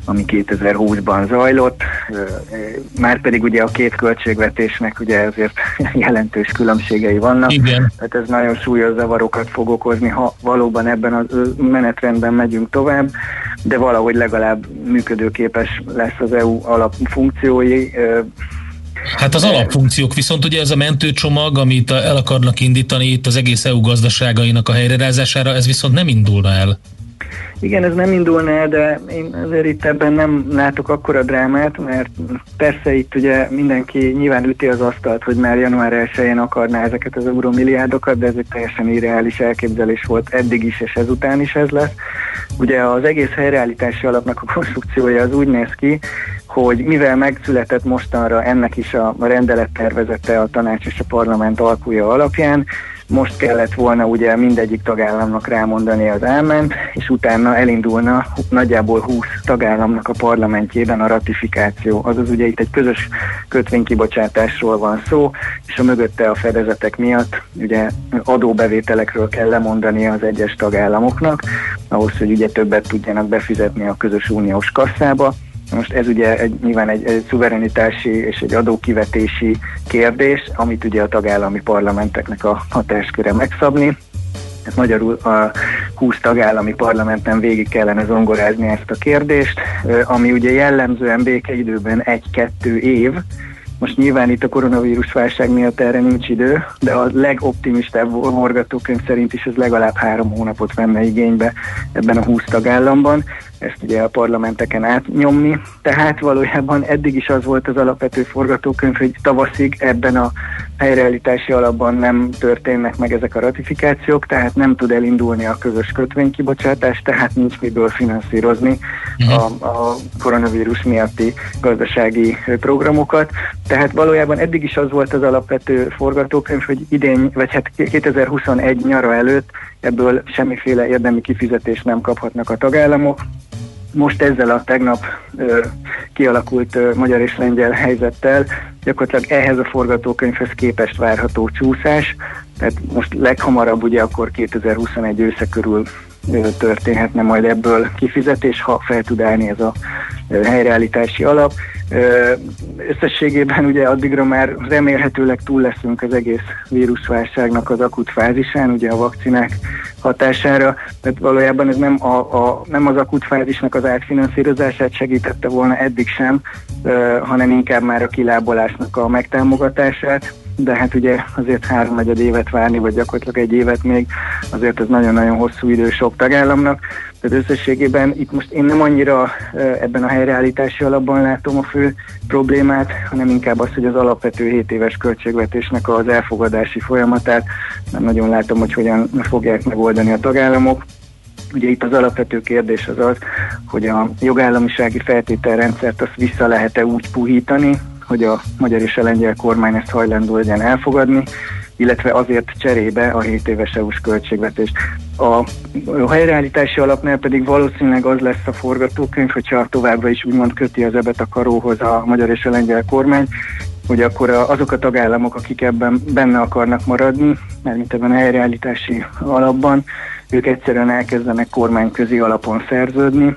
ami 2020-ban zajlott, már pedig ugye a két költségvetésnek ugye ezért (laughs) jelentős különbségei vannak, Igen. tehát ez nagyon súlyos zavarokat fog okozni, ha valóban ebben a menetrendben megyünk tovább, de valahogy legalább működőképes lesz az EU alapfunkciói, Hát az alapfunkciók, viszont ugye ez a mentőcsomag, amit el akarnak indítani itt az egész EU gazdaságainak a helyrerázására, ez viszont nem indulna el. Igen, ez nem indulna el, de én azért itt ebben nem látok akkora drámát, mert persze itt ugye mindenki nyilván üti az asztalt, hogy már január 1-én akarná ezeket az euromilliárdokat, de ez egy teljesen irreális elképzelés volt eddig is, és ezután is ez lesz. Ugye az egész helyreállítási alapnak a konstrukciója az úgy néz ki, hogy mivel megszületett mostanra ennek is a rendelettervezete a tanács és a parlament alkúja alapján, most kellett volna ugye mindegyik tagállamnak rámondani az elment, és utána elindulna nagyjából 20 tagállamnak a parlamentjében a ratifikáció. Azaz ugye itt egy közös kötvénykibocsátásról van szó, és a mögötte a fedezetek miatt ugye adóbevételekről kell lemondani az egyes tagállamoknak, ahhoz, hogy ugye többet tudjanak befizetni a közös uniós kasszába, most ez ugye egy, nyilván egy, egy szuverenitási és egy adókivetési kérdés, amit ugye a tagállami parlamenteknek a hatásköre megszabni. Ez magyarul a 20 tagállami parlamenten végig kellene zongorázni ezt a kérdést, ami ugye jellemzően békeidőben egy-kettő év, most nyilván itt a koronavírus válság miatt erre nincs idő, de a legoptimistább forgatókönyv szerint is ez legalább három hónapot venne igénybe ebben a 20 tagállamban ezt ugye a parlamenteken átnyomni. Tehát valójában eddig is az volt az alapvető forgatókönyv, hogy tavaszig ebben a helyreállítási alapban nem történnek meg ezek a ratifikációk, tehát nem tud elindulni a közös kötvénykibocsátás, tehát nincs miből finanszírozni a, a koronavírus miatti gazdasági programokat. Tehát valójában eddig is az volt az alapvető forgatókönyv, hogy idén, vagy hát 2021 nyara előtt ebből semmiféle érdemi kifizetést nem kaphatnak a tagállamok. Most ezzel a tegnap ö, kialakult ö, magyar és lengyel helyzettel gyakorlatilag ehhez a forgatókönyvhez képest várható csúszás, tehát most leghamarabb ugye akkor 2021 ősze körül történhetne majd ebből kifizetés, ha fel tud állni ez a helyreállítási alap. Összességében ugye addigra már remélhetőleg túl leszünk az egész vírusválságnak az akut fázisán, ugye a vakcinák hatására, tehát valójában ez nem, a, a, nem az akut fázisnak az átfinanszírozását segítette volna eddig sem, hanem inkább már a kilábolásnak a megtámogatását de hát ugye azért háromnegyed évet várni, vagy gyakorlatilag egy évet még, azért ez nagyon-nagyon hosszú idő sok tagállamnak. Tehát összességében itt most én nem annyira ebben a helyreállítási alapban látom a fő problémát, hanem inkább az, hogy az alapvető 7 éves költségvetésnek az elfogadási folyamatát nem nagyon látom, hogy hogyan fogják megoldani a tagállamok Ugye itt az alapvető kérdés az az, hogy a jogállamisági feltételrendszert azt vissza lehet-e úgy puhítani, hogy a magyar és a lengyel kormány ezt hajlandó legyen elfogadni, illetve azért cserébe a 7 éves EU-s költségvetés. A helyreállítási alapnál pedig valószínűleg az lesz a forgatókönyv, hogyha továbbra is úgymond köti az ebet a karóhoz a magyar és a lengyel kormány, hogy akkor azok a tagállamok, akik ebben benne akarnak maradni, mert mint ebben a helyreállítási alapban, ők egyszerűen elkezdenek kormányközi alapon szerződni,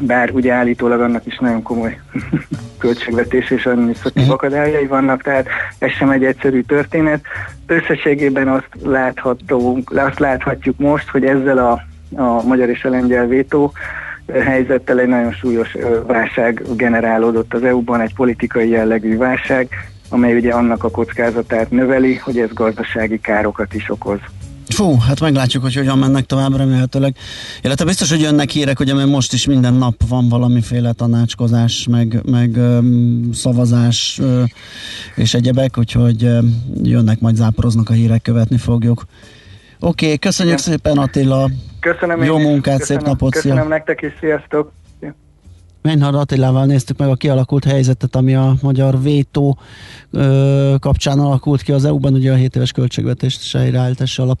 bár ugye állítólag annak is nagyon komoly (laughs) költségvetés és adminisztratív uh-huh. akadályai vannak, tehát ez sem egy egyszerű történet. Összességében azt láthatunk, azt láthatjuk most, hogy ezzel a, a magyar és a lengyel vétó helyzettel egy nagyon súlyos válság generálódott az EU-ban, egy politikai jellegű válság, amely ugye annak a kockázatát növeli, hogy ez gazdasági károkat is okoz. Fú, hát meglátjuk, hogy hogyan mennek tovább remélhetőleg. Illetve biztos, hogy jönnek hírek, ugye mert most is minden nap van valamiféle tanácskozás, meg, meg öm, szavazás ö, és egyebek, úgyhogy ö, jönnek, majd záporoznak a hírek, követni fogjuk. Oké, okay, köszönjük Igen. szépen Attila. Köszönöm Jó munkát, köszönöm, szép napot. Köszönöm szia. nektek is, sziasztok. Menhard Attilával néztük meg a kialakult helyzetet, ami a magyar vétó ö, kapcsán alakult ki az EU-ban, ugye a 7 éves költségvetést se helyreállítási alap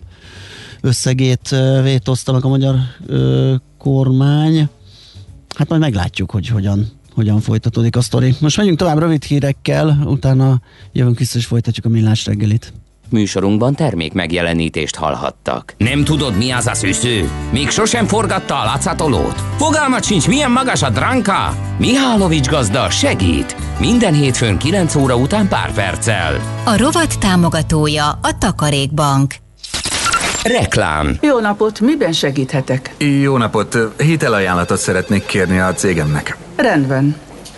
összegét ö, vétózta meg a magyar ö, kormány. Hát majd meglátjuk, hogy hogyan, hogyan folytatódik a sztori. Most menjünk tovább rövid hírekkel, utána jövünk vissza és folytatjuk a millás reggelit. Műsorunkban termék megjelenítést hallhattak. Nem tudod, mi az a szűző? Még sosem forgatta a látszatolót? Fogalmat sincs, milyen magas a dránka? Mihálovics gazda segít! Minden hétfőn 9 óra után pár perccel. A rovat támogatója a Takarékbank. Reklám. Jó napot, miben segíthetek? Jó napot, hitelajánlatot szeretnék kérni a cégemnek. Rendben.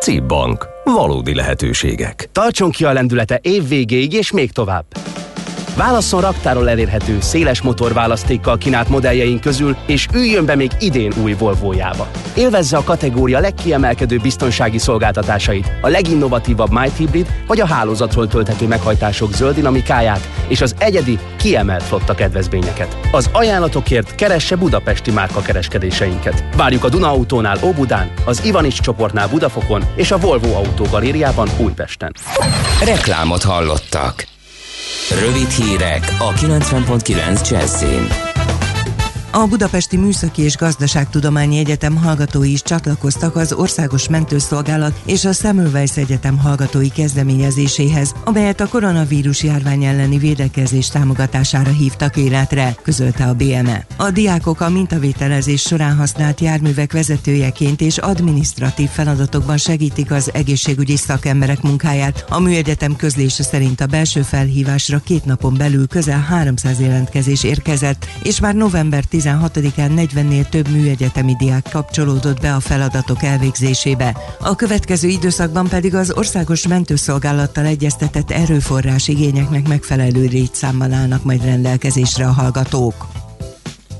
CIP Bank. Valódi lehetőségek. Tartson ki a lendülete év végéig és még tovább. Válasszon raktáról elérhető, széles motorválasztékkal kínált modelljeink közül, és üljön be még idén új Volvo-jába. Élvezze a kategória legkiemelkedő biztonsági szolgáltatásait, a leginnovatívabb Might Hybrid vagy a hálózatról tölthető meghajtások zöld dinamikáját és az egyedi, kiemelt flotta kedvezményeket. Az ajánlatokért keresse budapesti márka kereskedéseinket. Várjuk a Duna Autónál Óbudán, az Ivanics csoportnál Budafokon és a Volvo Autó Galériában Újpesten. Reklámot hallottak. Rövid hírek a 90.9 Jazzin. A Budapesti Műszaki és Gazdaságtudományi Egyetem hallgatói is csatlakoztak az Országos Mentőszolgálat és a Semmelweis Egyetem hallgatói kezdeményezéséhez, amelyet a koronavírus járvány elleni védekezés támogatására hívtak életre, közölte a BME. A diákok a mintavételezés során használt járművek vezetőjeként és adminisztratív feladatokban segítik az egészségügyi szakemberek munkáját. A műegyetem közlése szerint a belső felhívásra két napon belül közel 300 jelentkezés érkezett, és már november 10 16-án 40-nél több műegyetemi diák kapcsolódott be a feladatok elvégzésébe. A következő időszakban pedig az országos mentőszolgálattal egyeztetett erőforrás igényeknek megfelelő létszámmal állnak majd rendelkezésre a hallgatók.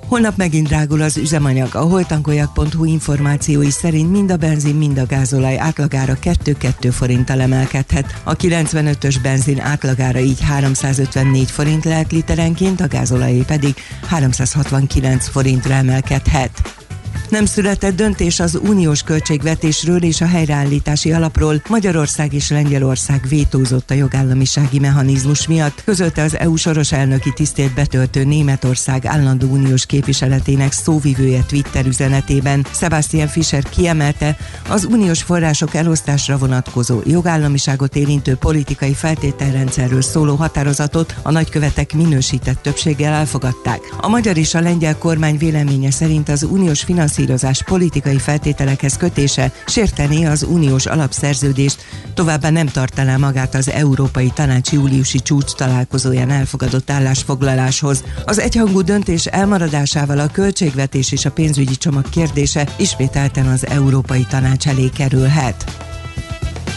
Holnap megint drágul az üzemanyag. A holtankoljak.hu információi szerint mind a benzin, mind a gázolaj átlagára 2-2 forinttal emelkedhet. A 95-ös benzin átlagára így 354 forint lehet literenként, a gázolajé pedig 369 forintra emelkedhet. Nem született döntés az uniós költségvetésről és a helyreállítási alapról. Magyarország és Lengyelország vétózott a jogállamisági mechanizmus miatt, közölte az EU soros elnöki tisztét betöltő Németország állandó uniós képviseletének szóvivője Twitter üzenetében. Sebastian Fischer kiemelte, az uniós források elosztásra vonatkozó jogállamiságot érintő politikai feltételrendszerről szóló határozatot a nagykövetek minősített többséggel elfogadták. A magyar és a lengyel kormány véleménye szerint az uniós finanszírozás finanszírozás politikai feltételekhez kötése sértené az uniós alapszerződést, továbbá nem tartaná magát az Európai Tanács júliusi csúcs találkozóján elfogadott állásfoglaláshoz. Az egyhangú döntés elmaradásával a költségvetés és a pénzügyi csomag kérdése ismételten az Európai Tanács elé kerülhet.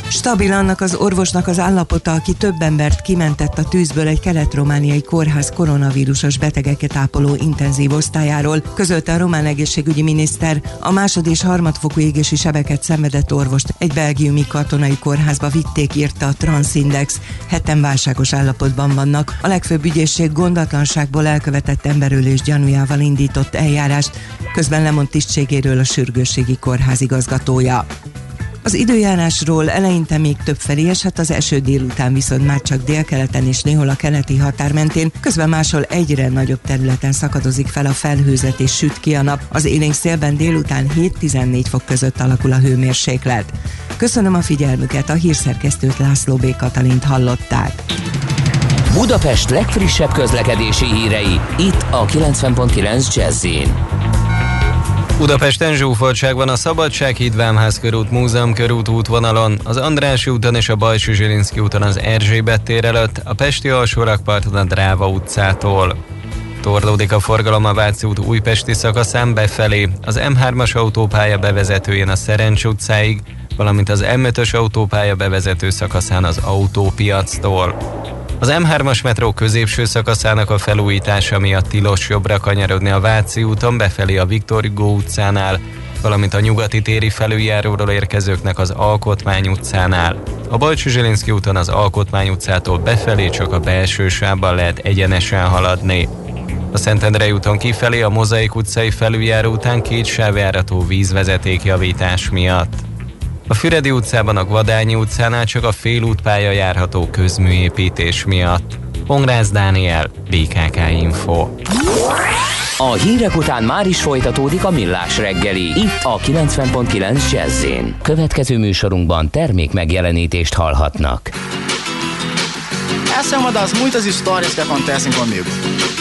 Stabil annak az orvosnak az állapota, aki több embert kimentett a tűzből egy kelet-romániai kórház koronavírusos betegeket ápoló intenzív osztályáról, közölte a román egészségügyi miniszter. A másod és harmadfokú égési sebeket szenvedett orvost egy belgiumi katonai kórházba vitték, írta a Transindex. Heten válságos állapotban vannak. A legfőbb ügyészség gondatlanságból elkövetett emberölés gyanújával indított eljárást, közben lemond tisztségéről a sürgősségi kórház igazgatója. Az időjárásról eleinte még több felé esett, az eső délután viszont már csak délkeleten és néhol a keleti határ mentén, közben máshol egyre nagyobb területen szakadozik fel a felhőzet és süt ki a nap. Az élénk szélben délután 7-14 fok között alakul a hőmérséklet. Köszönöm a figyelmüket, a hírszerkesztőt László B. Katalint hallották. Budapest legfrissebb közlekedési hírei, itt a 90.9 jazz Budapesten zsúfoltság van a Szabadsághíd Vámház körút, Múzeum körút útvonalon, az András úton és a Bajsú Zsilinszki úton az Erzsébet tér előtt, a Pesti alsórakparton a Dráva utcától. Torlódik a forgalom a Váci út újpesti szakaszán befelé, az M3-as autópálya bevezetőjén a Szerencs utcáig, valamint az M5-ös autópálya bevezető szakaszán az autópiactól. Az M3-as metró középső szakaszának a felújítása miatt tilos jobbra kanyarodni a Váci úton befelé a Viktor Hugo utcánál, valamint a nyugati téri felüljáróról érkezőknek az Alkotmány utcánál. A Zsilinszki úton az Alkotmány utcától befelé csak a belső sávban lehet egyenesen haladni. A Szentendrei úton kifelé a Mozaik utcai felüljáró után két sávjárató vízvezeték javítás miatt. A Füredi utcában a Gvadányi utcánál csak a félútpálya járható közműépítés miatt. Pongrász Dániel, BKK Info. A hírek után már is folytatódik a millás reggeli. Itt a 90.9 jazz Következő műsorunkban termék megjelenítést hallhatnak. Essa é uma das muitas histórias que acontecem comigo.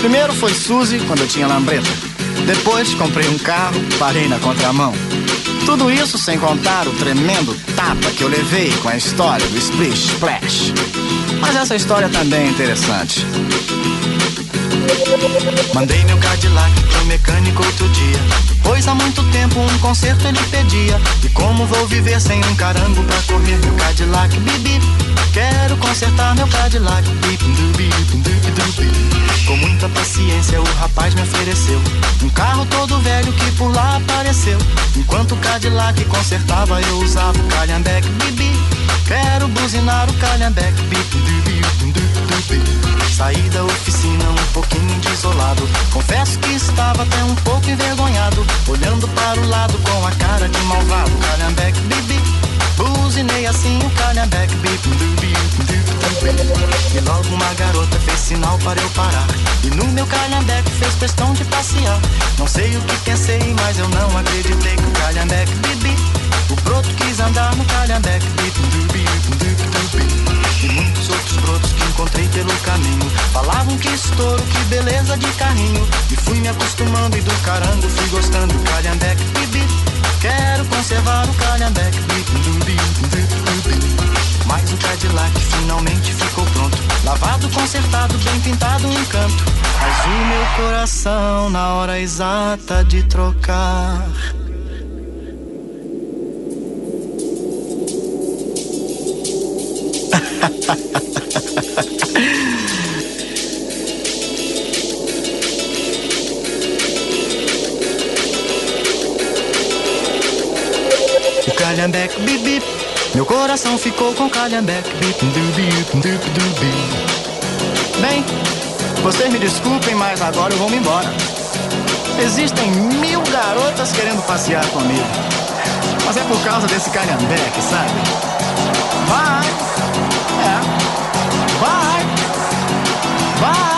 Primeiro foi Suzy quando eu tinha lambreta. Depois comprei um carro, parei na contramão. Tudo isso sem contar o tremendo tapa que eu levei com a história do Splish Splash. Mas essa história também é interessante. Mandei meu Cadillac pro mecânico outro dia. Pois há muito tempo um conserto ele pedia. E como vou viver sem um carango pra correr meu Cadillac? Bibi, quero consertar meu Cadillac. Com muita paciência o rapaz me ofereceu um carro todo velho que por lá apareceu. Enquanto o Cadillac consertava, eu usava o calhambeque. Bibi, quero buzinar o calhambeque. Bip, dubi. Saí da oficina um pouquinho desolado. Confesso que estava até um pouco envergonhado. Olhando para o lado com a cara de malvado. Calhambeque, bibi. Buzinei assim o calhambeque, bip, dubi, E logo uma garota fez sinal para eu parar. E no meu calhambeque fez questão de passear. Não sei o que pensei, mas eu não acreditei que o calhambeque, bibi. O broto quis andar no calhambeque, bip, dubi, dubi, E muitos outros brotos que encontrei pelo caminho. Falavam que estouro, que beleza de carrinho. E fui me acostumando e do carango fui gostando. Calhambeque, bibi. Quero conservar o calhambeque, bip, dubi, Mas o Cadillac finalmente ficou pronto. Lavado, consertado, bem pintado, um encanto. Mas o meu coração, na hora exata de trocar. O calhambeque bip bip. Meu coração ficou com calhambeque bip bip bip bip Bem, vocês me desculpem, mas agora eu vou me embora. Existem mil garotas querendo passear comigo. Mas é por causa desse calhambeque, sabe? Vai! Bye.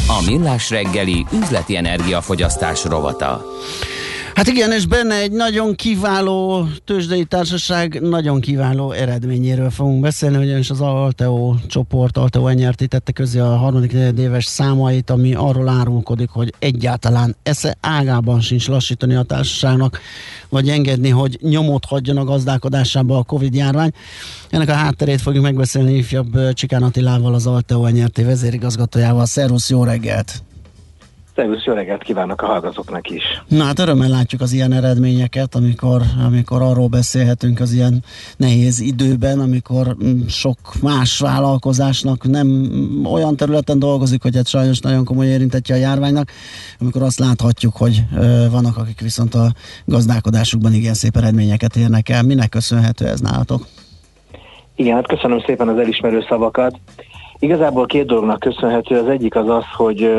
A Millás reggeli üzleti energiafogyasztás rovata. Hát igen, és benne egy nagyon kiváló tőzsdei társaság nagyon kiváló eredményéről fogunk beszélni, ugyanis az Alteo csoport, Alteo nyerti tette közé a harmadik éves számait, ami arról árulkodik, hogy egyáltalán esze ágában sincs lassítani a társaságnak, vagy engedni, hogy nyomot hagyjon a gazdálkodásába a Covid járvány. Ennek a hátterét fogjuk megbeszélni ifjabb Csikán Attilával, az Alteo nyerti vezérigazgatójával. Szervusz, jó reggelt! Szervusz, jó reggelt kívánok a hallgatóknak is. Na hát örömmel látjuk az ilyen eredményeket, amikor, amikor arról beszélhetünk az ilyen nehéz időben, amikor mm, sok más vállalkozásnak nem olyan területen dolgozik, hogy hát sajnos nagyon komoly érintetje a járványnak, amikor azt láthatjuk, hogy vannak, akik viszont a gazdálkodásukban igen szép eredményeket érnek el. Minek köszönhető ez nálatok? Igen, hát köszönöm szépen az elismerő szavakat. Igazából két dolognak köszönhető. Az egyik az az, hogy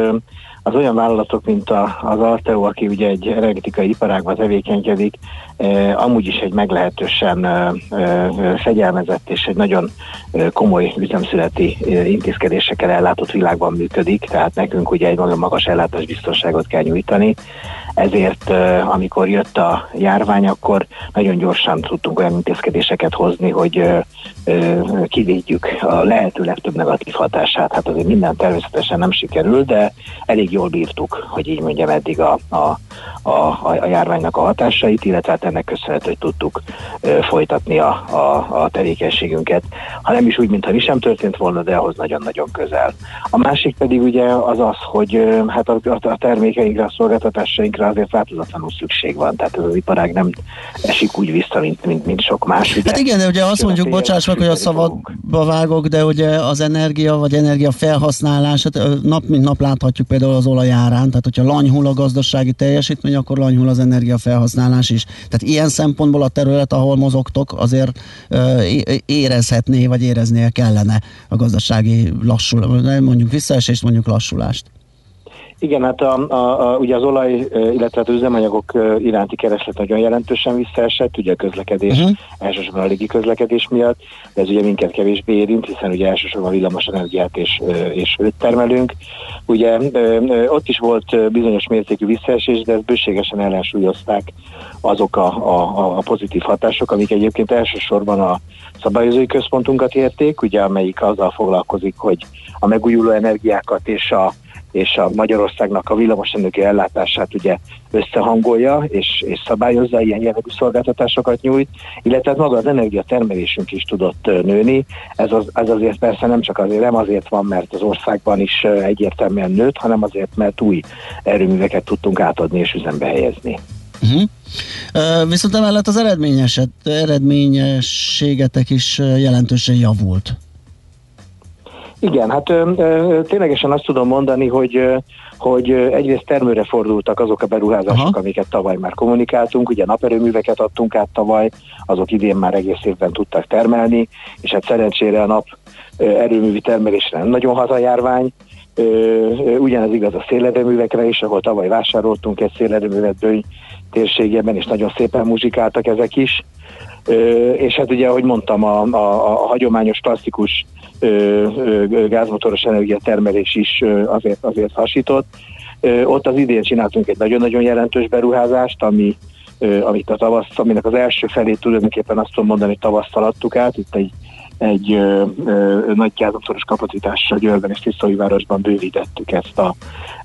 az olyan vállalatok, mint az Alteo, aki ugye egy energetikai iparágban tevékenykedik, eh, amúgy is egy meglehetősen eh, eh, fegyelmezett és egy nagyon komoly üzemszületi intézkedésekkel ellátott világban működik, tehát nekünk ugye egy nagyon magas ellátásbiztonságot kell nyújtani, ezért amikor jött a járvány, akkor nagyon gyorsan tudtunk olyan intézkedéseket hozni, hogy kivédjük a lehető legtöbb negatív hatását. Hát azért minden természetesen nem sikerül, de elég jól bírtuk, hogy így mondjam, eddig a, a, a, a járványnak a hatásait, illetve hát ennek köszönhető, hogy tudtuk ö, folytatni a, a, a tevékenységünket, ha nem is úgy, mintha mi sem történt volna, de ahhoz nagyon-nagyon közel. A másik pedig ugye az az, hogy ö, hát a, a termékeinkre, a szolgáltatásainkra azért változatlanul szükség van, tehát ez az iparág nem esik úgy vissza, mint, mint, mint sok más. Ugye? Hát igen, de ugye azt mondjuk, bocsáss meg, hogy a szabadba vágok, de ugye az energia vagy energia felhasználás, hát nap mint nap láthatjuk például az olajárán, tehát hogyha lanyhul a gazdasági teljesítmény, akkor lanyhul az energiafelhasználás is. Tehát ilyen szempontból a terület, ahol mozogtok, azért érezhetné, vagy éreznie kellene a gazdasági lassul, mondjuk visszaesést, mondjuk lassulást. Igen, hát a, a, a, ugye az olaj, illetve az üzemanyagok iránti kereslet nagyon jelentősen visszaesett, ugye a közlekedés, uh-huh. elsősorban a légi közlekedés miatt, de ez ugye minket kevésbé érint, hiszen ugye elsősorban villamos energiát és, és őt termelünk. Ugye ott is volt bizonyos mértékű visszaesés, de ezt bőségesen ellensúlyozták azok a, a, a pozitív hatások, amik egyébként elsősorban a szabályozói központunkat érték, ugye amelyik azzal foglalkozik, hogy a megújuló energiákat és a és a Magyarországnak a villamosenergia ellátását ugye összehangolja és, és szabályozza, ilyen jellegű szolgáltatásokat nyújt, illetve hát maga az energiatermelésünk is tudott nőni. Ez, az, ez azért persze nem csak azért, nem azért van, mert az országban is egyértelműen nőtt, hanem azért, mert új erőműveket tudtunk átadni és üzembe helyezni. Uh-huh. Uh, viszont emellett az eredményeset, eredményességetek is jelentősen javult. Igen, hát ö, ö, ténylegesen azt tudom mondani, hogy ö, hogy egyrészt termőre fordultak azok a beruházások, Aha. amiket tavaly már kommunikáltunk, ugye naperőműveket adtunk át tavaly, azok idén már egész évben tudtak termelni, és hát szerencsére a nap erőművi termelésre nem nagyon hazajárvány, ugyanez igaz a szélerőművekre is, ahol tavaly vásároltunk egy szélerőművet Böny térségében, és nagyon szépen muzsikáltak ezek is. És hát ugye, ahogy mondtam, a, a, a hagyományos klasszikus gázmotoros energiatermelés is azért, azért hasított. Ott az idén csináltunk egy nagyon-nagyon jelentős beruházást, ami, amit a tavasz, aminek az első felét tulajdonképpen azt tudom mondani, hogy tavasszal adtuk át. Itt egy, egy ö, ö, nagy gázmotoros kapacitással Győrben és Tisztaújvárosban bővítettük ezt a,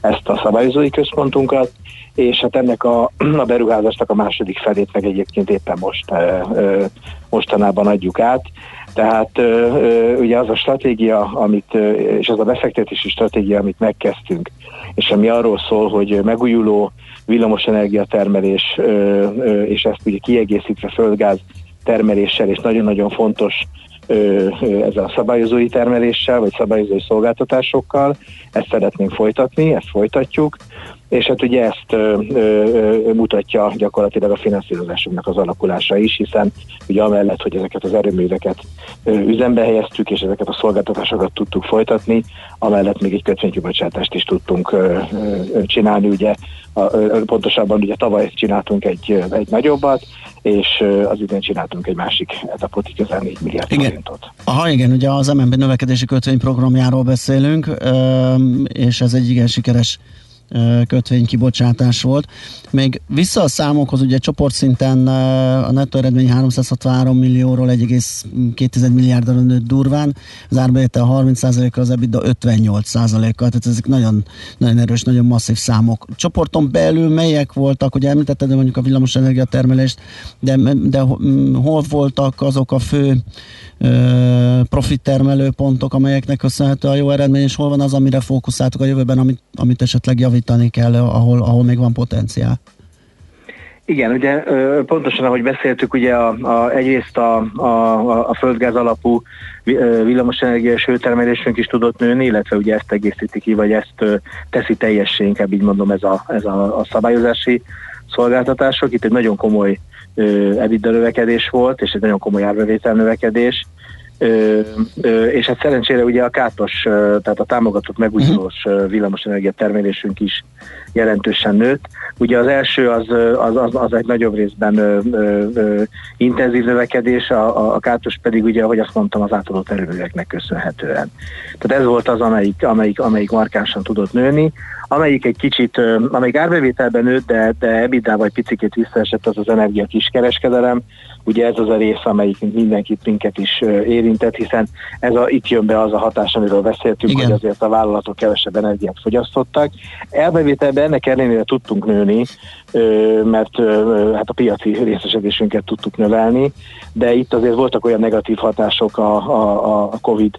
ezt a szabályozói központunkat, és hát ennek a, a beruházásnak a második felét meg egyébként éppen most ö, ö, mostanában adjuk át. Tehát ugye az a stratégia, amit, és az a befektetési stratégia, amit megkezdtünk, és ami arról szól, hogy megújuló villamosenergia termelés, és ezt ugye kiegészítve földgáz termeléssel, és nagyon-nagyon fontos ezzel a szabályozói termeléssel, vagy szabályozói szolgáltatásokkal. Ezt szeretnénk folytatni, ezt folytatjuk, és hát ugye ezt ö, ö, mutatja gyakorlatilag a finanszírozásunknak az alakulása is, hiszen ugye amellett, hogy ezeket az erőműveket ö, üzembe helyeztük, és ezeket a szolgáltatásokat tudtuk folytatni, amellett még egy kötvénykibocsátást is tudtunk ö, ö, csinálni, ugye a, ö, pontosabban ugye tavaly csináltunk egy, egy nagyobbat, és az idén csináltunk egy másik etapot, közel 4 milliárd igen. forintot. Aha, igen, ugye az MNB növekedési kötvényprogramjáról beszélünk, és ez egy igen kötvénykibocsátás volt. Még vissza a számokhoz, ugye csoportszinten a nettó eredmény 363 millióról 1,2 milliárdra nőtt durván, az árbevétel 30%-kal, az EBITDA 58%-kal, tehát ezek nagyon, nagyon erős, nagyon masszív számok. Csoporton belül melyek voltak, ugye említetted mondjuk a villamosenergia termelést, de, de hol voltak azok a fő profit termelő pontok, amelyeknek köszönhető a jó eredmény, és hol van az, amire fókuszáltuk a jövőben, amit, amit esetleg javítani kell, ahol, ahol még van potenciál? Igen, ugye pontosan ahogy beszéltük, ugye a, a, egyrészt a, a, a földgáz alapú villamosenergia és hőtermelésünk is tudott nőni, illetve ugye ezt egészíti ki, vagy ezt teszi teljessé, inkább így mondom ez a, ez a, a szabályozási szolgáltatások. Itt egy nagyon komoly EBITDA növekedés volt, és egy nagyon komoly árbevétel növekedés. Ö, ö, és hát szerencsére ugye a kátos, tehát a támogatott megújulós uh-huh. villamosenergia termelésünk is jelentősen nőtt. Ugye az első az, az, az, az egy nagyobb részben ö, ö, ö, intenzív növekedés, a, a kátos pedig ugye, ahogy azt mondtam, az átadott erőműveknek köszönhetően. Tehát ez volt az, amelyik, amelyik, amelyik markánsan tudott nőni amelyik egy kicsit, amelyik árbevételben nőtt, de, de ebitda vagy picikét visszaesett, az az energia kiskereskedelem. Ugye ez az a rész, amelyik mindenkit minket is érintett, hiszen ez a, itt jön be az a hatás, amiről beszéltünk, Igen. hogy azért a vállalatok kevesebb energiát fogyasztottak. Elbevételben ennek ellenére tudtunk nőni, mert hát a piaci részesedésünket tudtuk növelni, de itt azért voltak olyan negatív hatások a, a, a COVID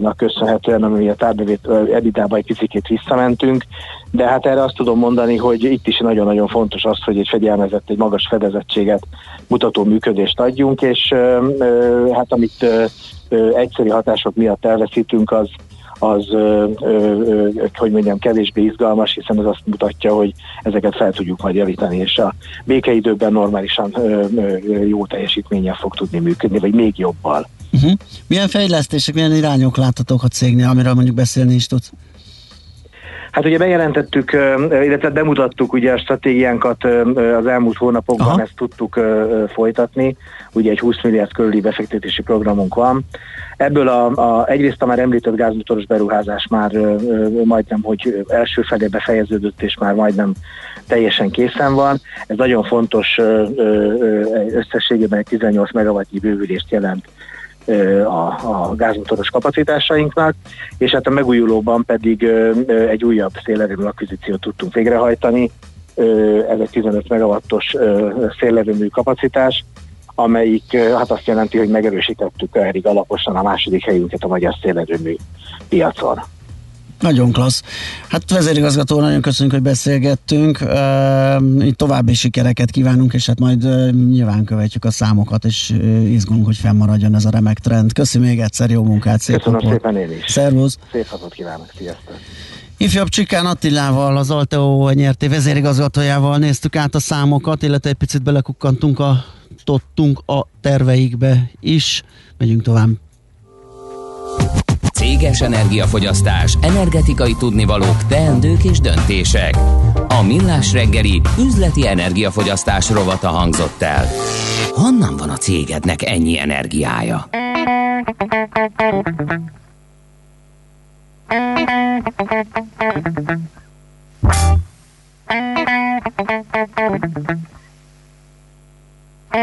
nak köszönhetően, ami a tárbevét ebidába egy picit visszamentünk, de hát erre azt tudom mondani, hogy itt is nagyon-nagyon fontos az, hogy egy fegyelmezett, egy magas fedezettséget mutató működést adjunk, és hát amit egyszerű hatások miatt elveszítünk, az, az, ö, ö, hogy mondjam, kevésbé izgalmas, hiszen ez azt mutatja, hogy ezeket fel tudjuk majd javítani, és a békeidőben normálisan ö, ö, jó teljesítménnyel fog tudni működni, vagy még jobbal. Uh-huh. Milyen fejlesztések, milyen irányok láthatók a cégnél, amiről mondjuk beszélni is tudsz? Hát ugye bejelentettük, illetve bemutattuk ugye a stratégiánkat az elmúlt hónapokban, Aha. ezt tudtuk folytatni. Ugye egy 20 milliárd körüli befektetési programunk van. Ebből a, a egyrészt a már említett gázmotoros beruházás már majdnem, hogy első felé befejeződött, és már majdnem teljesen készen van. Ez nagyon fontos összességében egy 18 megawattnyi bővülést jelent a, a gázmotoros kapacitásainknak, és hát a megújulóban pedig egy újabb szélerőmű akvizíciót tudtunk végrehajtani, ez egy 15 megawattos szélerőmű kapacitás, amelyik hát azt jelenti, hogy megerősítettük elég alaposan a második helyünket a magyar szélerőmű piacon. Nagyon klassz. Hát vezérigazgató, nagyon köszönjük, hogy beszélgettünk. Uh, további sikereket kívánunk, és hát majd uh, nyilván követjük a számokat, és uh, izgulunk, hogy fennmaradjon ez a remek trend. Köszönöm még egyszer, jó munkát, szép Köszönöm napot. szépen én is. Szervusz. Szép napot kívánok, sziasztok. Ifjabb Csikán Attilával, az Alteo nyerté vezérigazgatójával néztük át a számokat, illetve egy picit belekukkantunk a, tottunk a terveikbe is. Megyünk tovább. Céges energiafogyasztás, energetikai tudnivalók, teendők és döntések. A Millás reggeli üzleti energiafogyasztás rovata hangzott el. Honnan van a cégednek ennyi energiája? Move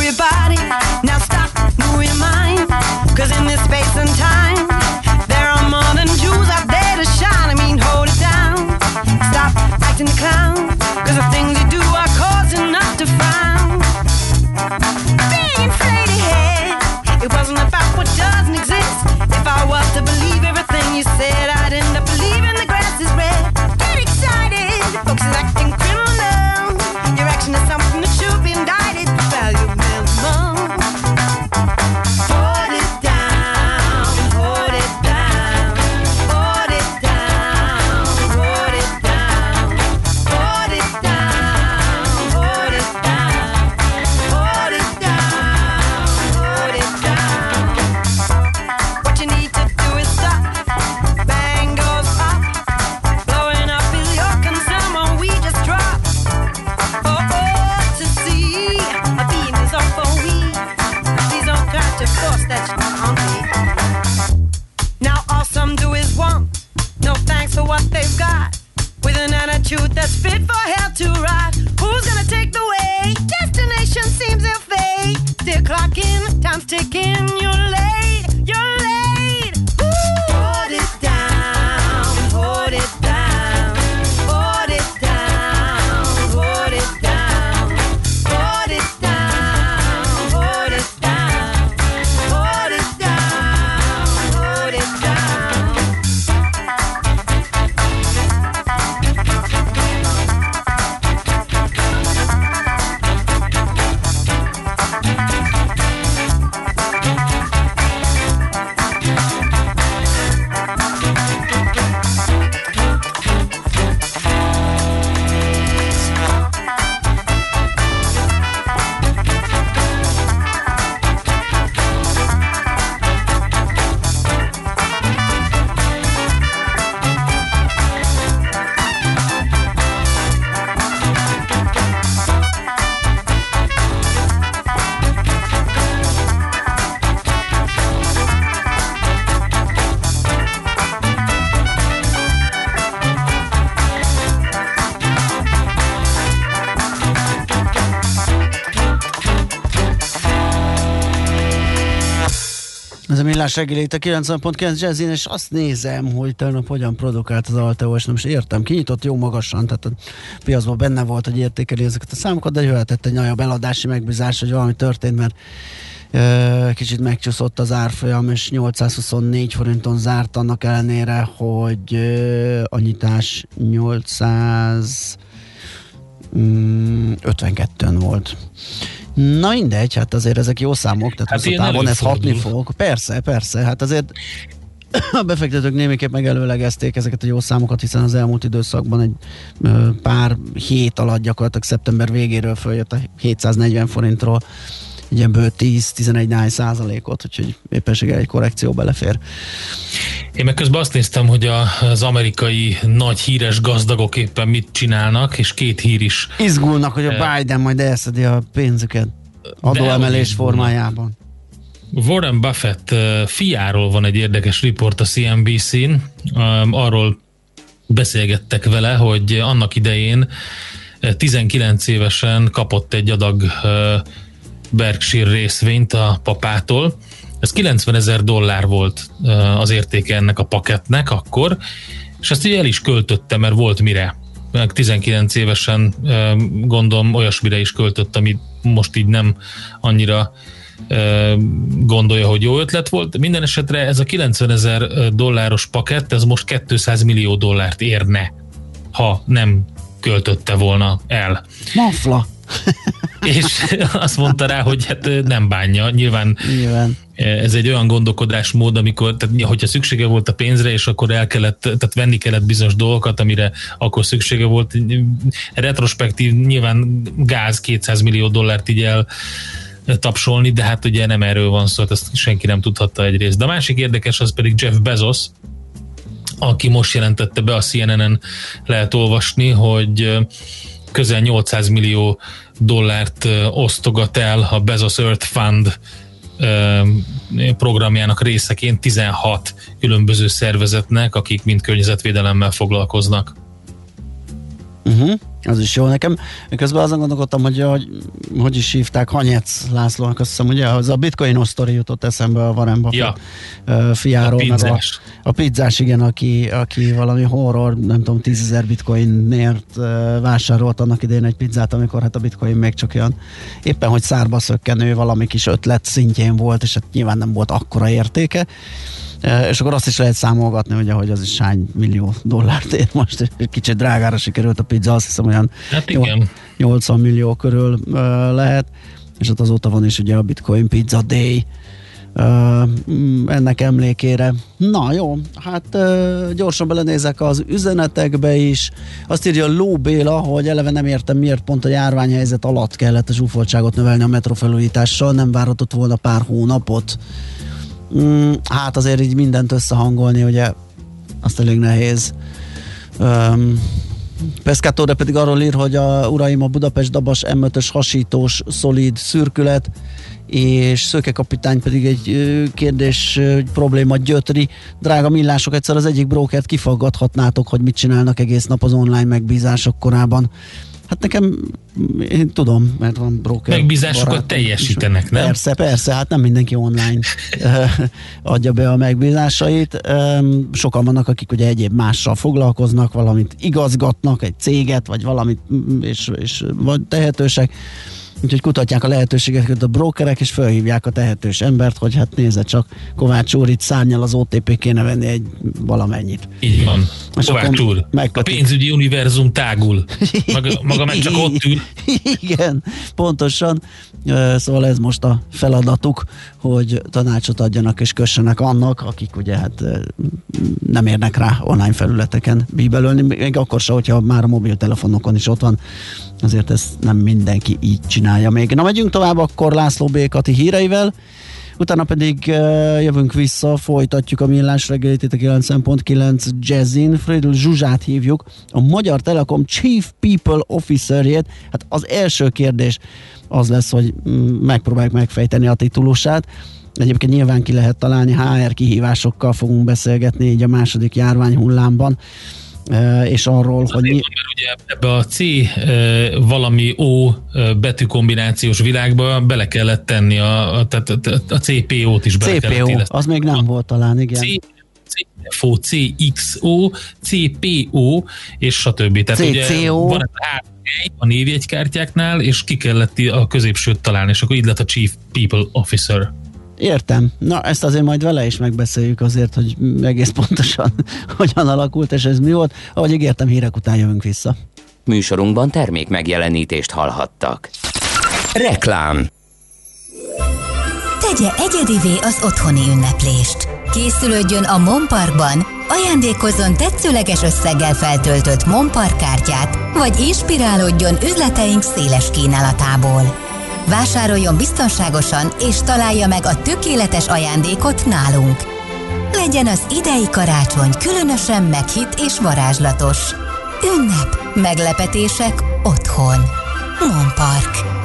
your body, now stop, move your mind. Cause in this space and time, there are more than out there to shine. I mean, hold it down. Stop acting the clown. An attitude that's fit for hell to ride. Who's gonna take the way? Destination seems ill fate. Still clocking, time's ticking, you're late, millás reggeli a 90.9 Jazzin, és azt nézem, hogy tegnap hogyan produkált az Alteo, és nem is értem. Kinyitott jó magasan, tehát a piacban benne volt, hogy értékeli ezeket a számokat, de jöhetett egy nagyobb eladási megbízás, hogy valami történt, mert ö, kicsit megcsúszott az árfolyam, és 824 forinton zárt annak ellenére, hogy ö, a nyitás 800 mm, 52-n volt. Na mindegy, hát azért ezek jó számok, tehát Hát ilyen távon ez hatni fog. Persze, persze, hát azért (coughs) a befektetők némiképp megelőlegezték ezeket a jó számokat, hiszen az elmúlt időszakban egy pár hét alatt gyakorlatilag szeptember végéről följött a 740 forintról egy ilyen bő 10-11 nány százalékot, úgyhogy éppenséggel egy korrekció belefér. Én meg közben azt néztem, hogy a, az amerikai nagy híres gazdagok éppen mit csinálnak, és két hír is. Izgulnak, hogy a Eh, Biden majd elszedi a pénzüket adóemelés formájában. Warren Buffett eh, fiáról van egy érdekes riport a CNBC-n. Arról beszélgettek vele, hogy annak idején eh, 19 évesen kapott egy adag eh, Berkshire részvényt a papától. Ez 90 ezer dollár volt az értéke ennek a paketnek akkor, és ezt így el is költötte, mert volt mire. Meg 19 évesen gondolom olyasmire is költött, ami most így nem annyira gondolja, hogy jó ötlet volt. Minden esetre ez a 90 ezer dolláros pakett, ez most 200 millió dollárt érne, ha nem költötte volna el. Mafla. (laughs) És (laughs) azt mondta rá, hogy hát nem bánja. Nyilván Nyilván. ez egy olyan gondolkodásmód, amikor, tehát, hogyha szüksége volt a pénzre, és akkor el kellett, tehát venni kellett bizonyos dolgokat, amire akkor szüksége volt. Retrospektív nyilván gáz 200 millió dollárt így el tapsolni, de hát ugye nem erről van szó, hát ezt senki nem tudhatta egyrészt. De a másik érdekes az pedig Jeff Bezos, aki most jelentette be a CNN-en lehet olvasni, hogy közel 800 millió dollárt osztogat el a Bezos Earth Fund programjának részeként 16 különböző szervezetnek, akik mind környezetvédelemmel foglalkoznak. Uh-huh. Az is jó nekem. Közben azon gondolkodtam, hogy hogy, hogy is hívták Hanyec Lászlónak, azt hiszem, ugye, az a bitcoin osztori jutott eszembe a Warren Buffett Ja. fiáról. A pizzás. A, a pizzás, igen, aki, aki valami horror, nem tudom, 10 bitcoinért vásárolt annak idején egy pizzát, amikor hát a bitcoin még csak olyan éppen, hogy szárba szökkenő valami kis ötlet szintjén volt, és hát nyilván nem volt akkora értéke. És akkor azt is lehet számolgatni, ugye, hogy az is hány millió dollárt ér most. Egy Kicsit drágára sikerült a pizza, azt hiszem olyan Hát igen. 80 millió körül lehet, és ott azóta van is ugye a Bitcoin Pizza Day mm, ennek emlékére. Na jó, hát gyorsan belenézek az üzenetekbe is. Azt írja Ló Béla, hogy eleve nem értem, miért pont a járványhelyzet alatt kellett a zsúfoltságot növelni a metrofelújítással, nem várhatott volna pár hónapot. Mm, hát azért így mindent összehangolni, ugye azt elég nehéz. Um, Pescatore pedig arról ír, hogy a uraim a Budapest Dabas M5-ös hasítós szolid szürkület és Szöke kapitány pedig egy kérdés, egy probléma gyötri. Drága millások, egyszer az egyik brókert kifaggathatnátok, hogy mit csinálnak egész nap az online megbízások korában. Hát nekem, én tudom, mert van broker. Megbízásokat barátom. teljesítenek, nem? Persze, persze, hát nem mindenki online (laughs) adja be a megbízásait. Sokan vannak, akik ugye egyéb mással foglalkoznak, valamit igazgatnak, egy céget, vagy valamit, és, és vagy tehetősek Úgyhogy kutatják a lehetőségeket a brokerek, és felhívják a tehetős embert, hogy hát nézze csak, Kovács úr itt szárnyal az OTP kéne venni egy valamennyit. Így van. És Kovács úr, a pénzügyi univerzum tágul. Maga, maga meg csak ott ül. (laughs) Igen, pontosan. Szóval ez most a feladatuk, hogy tanácsot adjanak és kössenek annak, akik ugye hát nem érnek rá online felületeken bíbelölni, még akkor se, hogyha már a mobiltelefonokon is ott van azért ezt nem mindenki így csinálja még. Na megyünk tovább akkor László Békati híreivel, utána pedig uh, jövünk vissza, folytatjuk a millás reggelit itt a 9.9 Jazzin, Friedl Zsuzsát hívjuk, a Magyar Telekom Chief People Officerjét, hát az első kérdés az lesz, hogy megpróbáljuk megfejteni a titulusát, Egyébként nyilván ki lehet találni, HR kihívásokkal fogunk beszélgetni így a második járvány hullámban és arról, hogy... Mi... Ugye ebbe a C valami O betű kombinációs világba bele kellett tenni a, a, a, a CPO-t is bele CPO, kellett az még nem volt talán, igen. C, CFO, CXO, CPO, és stb. Tehát CCO. ugye van a a névjegykártyáknál, és ki kellett a középsőt találni, és akkor így lett a Chief People Officer. Értem. Na, ezt azért majd vele is megbeszéljük azért, hogy egész pontosan (laughs) hogyan alakult, és ez mi volt. Ahogy ígértem, hírek után jövünk vissza. Műsorunkban termék megjelenítést hallhattak. Reklám Tegye egyedivé az otthoni ünneplést. Készülődjön a Monparkban, ajándékozzon tetszőleges összeggel feltöltött Monpark kártyát, vagy inspirálódjon üzleteink széles kínálatából. Vásároljon biztonságosan és találja meg a tökéletes ajándékot nálunk. Legyen az idei karácsony különösen meghitt és varázslatos. Ünnep, meglepetések otthon. Monpark.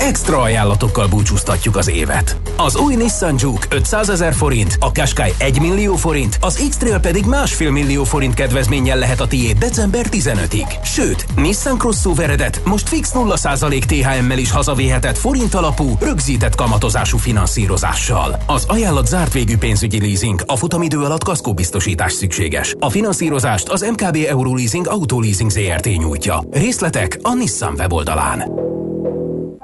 Extra ajánlatokkal búcsúztatjuk az évet. Az új Nissan Juke 500 ezer forint, a Qashqai 1 millió forint, az X-Trail pedig másfél millió forint kedvezménnyel lehet a tiéd december 15-ig. Sőt, Nissan Crossoveredet most fix 0% THM-mel is hazavéhetett forint alapú, rögzített kamatozású finanszírozással. Az ajánlat zárt végű pénzügyi leasing, a futamidő alatt kaszkóbiztosítás szükséges. A finanszírozást az MKB Euroleasing Autoleasing ZRT nyújtja. Részletek a Nissan weboldalán.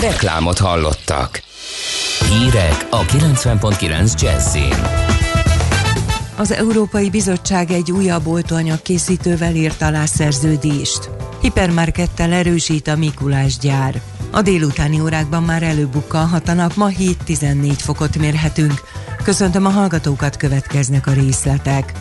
Reklámot hallottak. Hírek a 90.9 Jazzin. Az Európai Bizottság egy újabb oltóanyag készítővel írt alá szerződést. Hipermarkettel erősít a Mikulás gyár. A délutáni órákban már előbukkalhat a nap, ma 7-14 fokot mérhetünk. Köszöntöm a hallgatókat, következnek a részletek.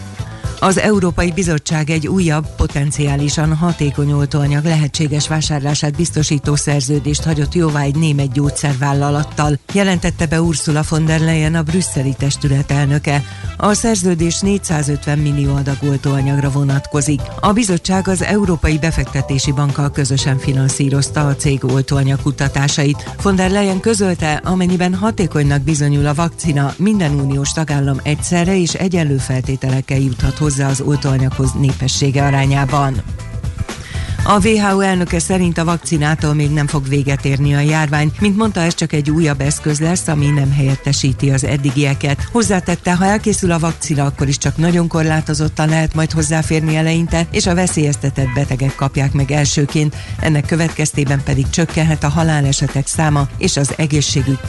Az Európai Bizottság egy újabb, potenciálisan hatékony oltóanyag lehetséges vásárlását biztosító szerződést hagyott jóvá egy német gyógyszervállalattal, jelentette be Ursula von der Leyen a brüsszeli testület elnöke. A szerződés 450 millió adag oltóanyagra vonatkozik. A bizottság az Európai Befektetési Bankkal közösen finanszírozta a cég oltóanyag kutatásait. Von der Leyen közölte, amennyiben hatékonynak bizonyul a vakcina, minden uniós tagállam egyszerre és egyenlő feltételekkel juthat hozzá az oltóanyaghoz népessége arányában. A WHO elnöke szerint a vakcinától még nem fog véget érni a járvány. Mint mondta, ez csak egy újabb eszköz lesz, ami nem helyettesíti az eddigieket. Hozzátette, ha elkészül a vakcina, akkor is csak nagyon korlátozottan lehet majd hozzáférni eleinte, és a veszélyeztetett betegek kapják meg elsőként. Ennek következtében pedig csökkenhet a halálesetek száma és az egészségügy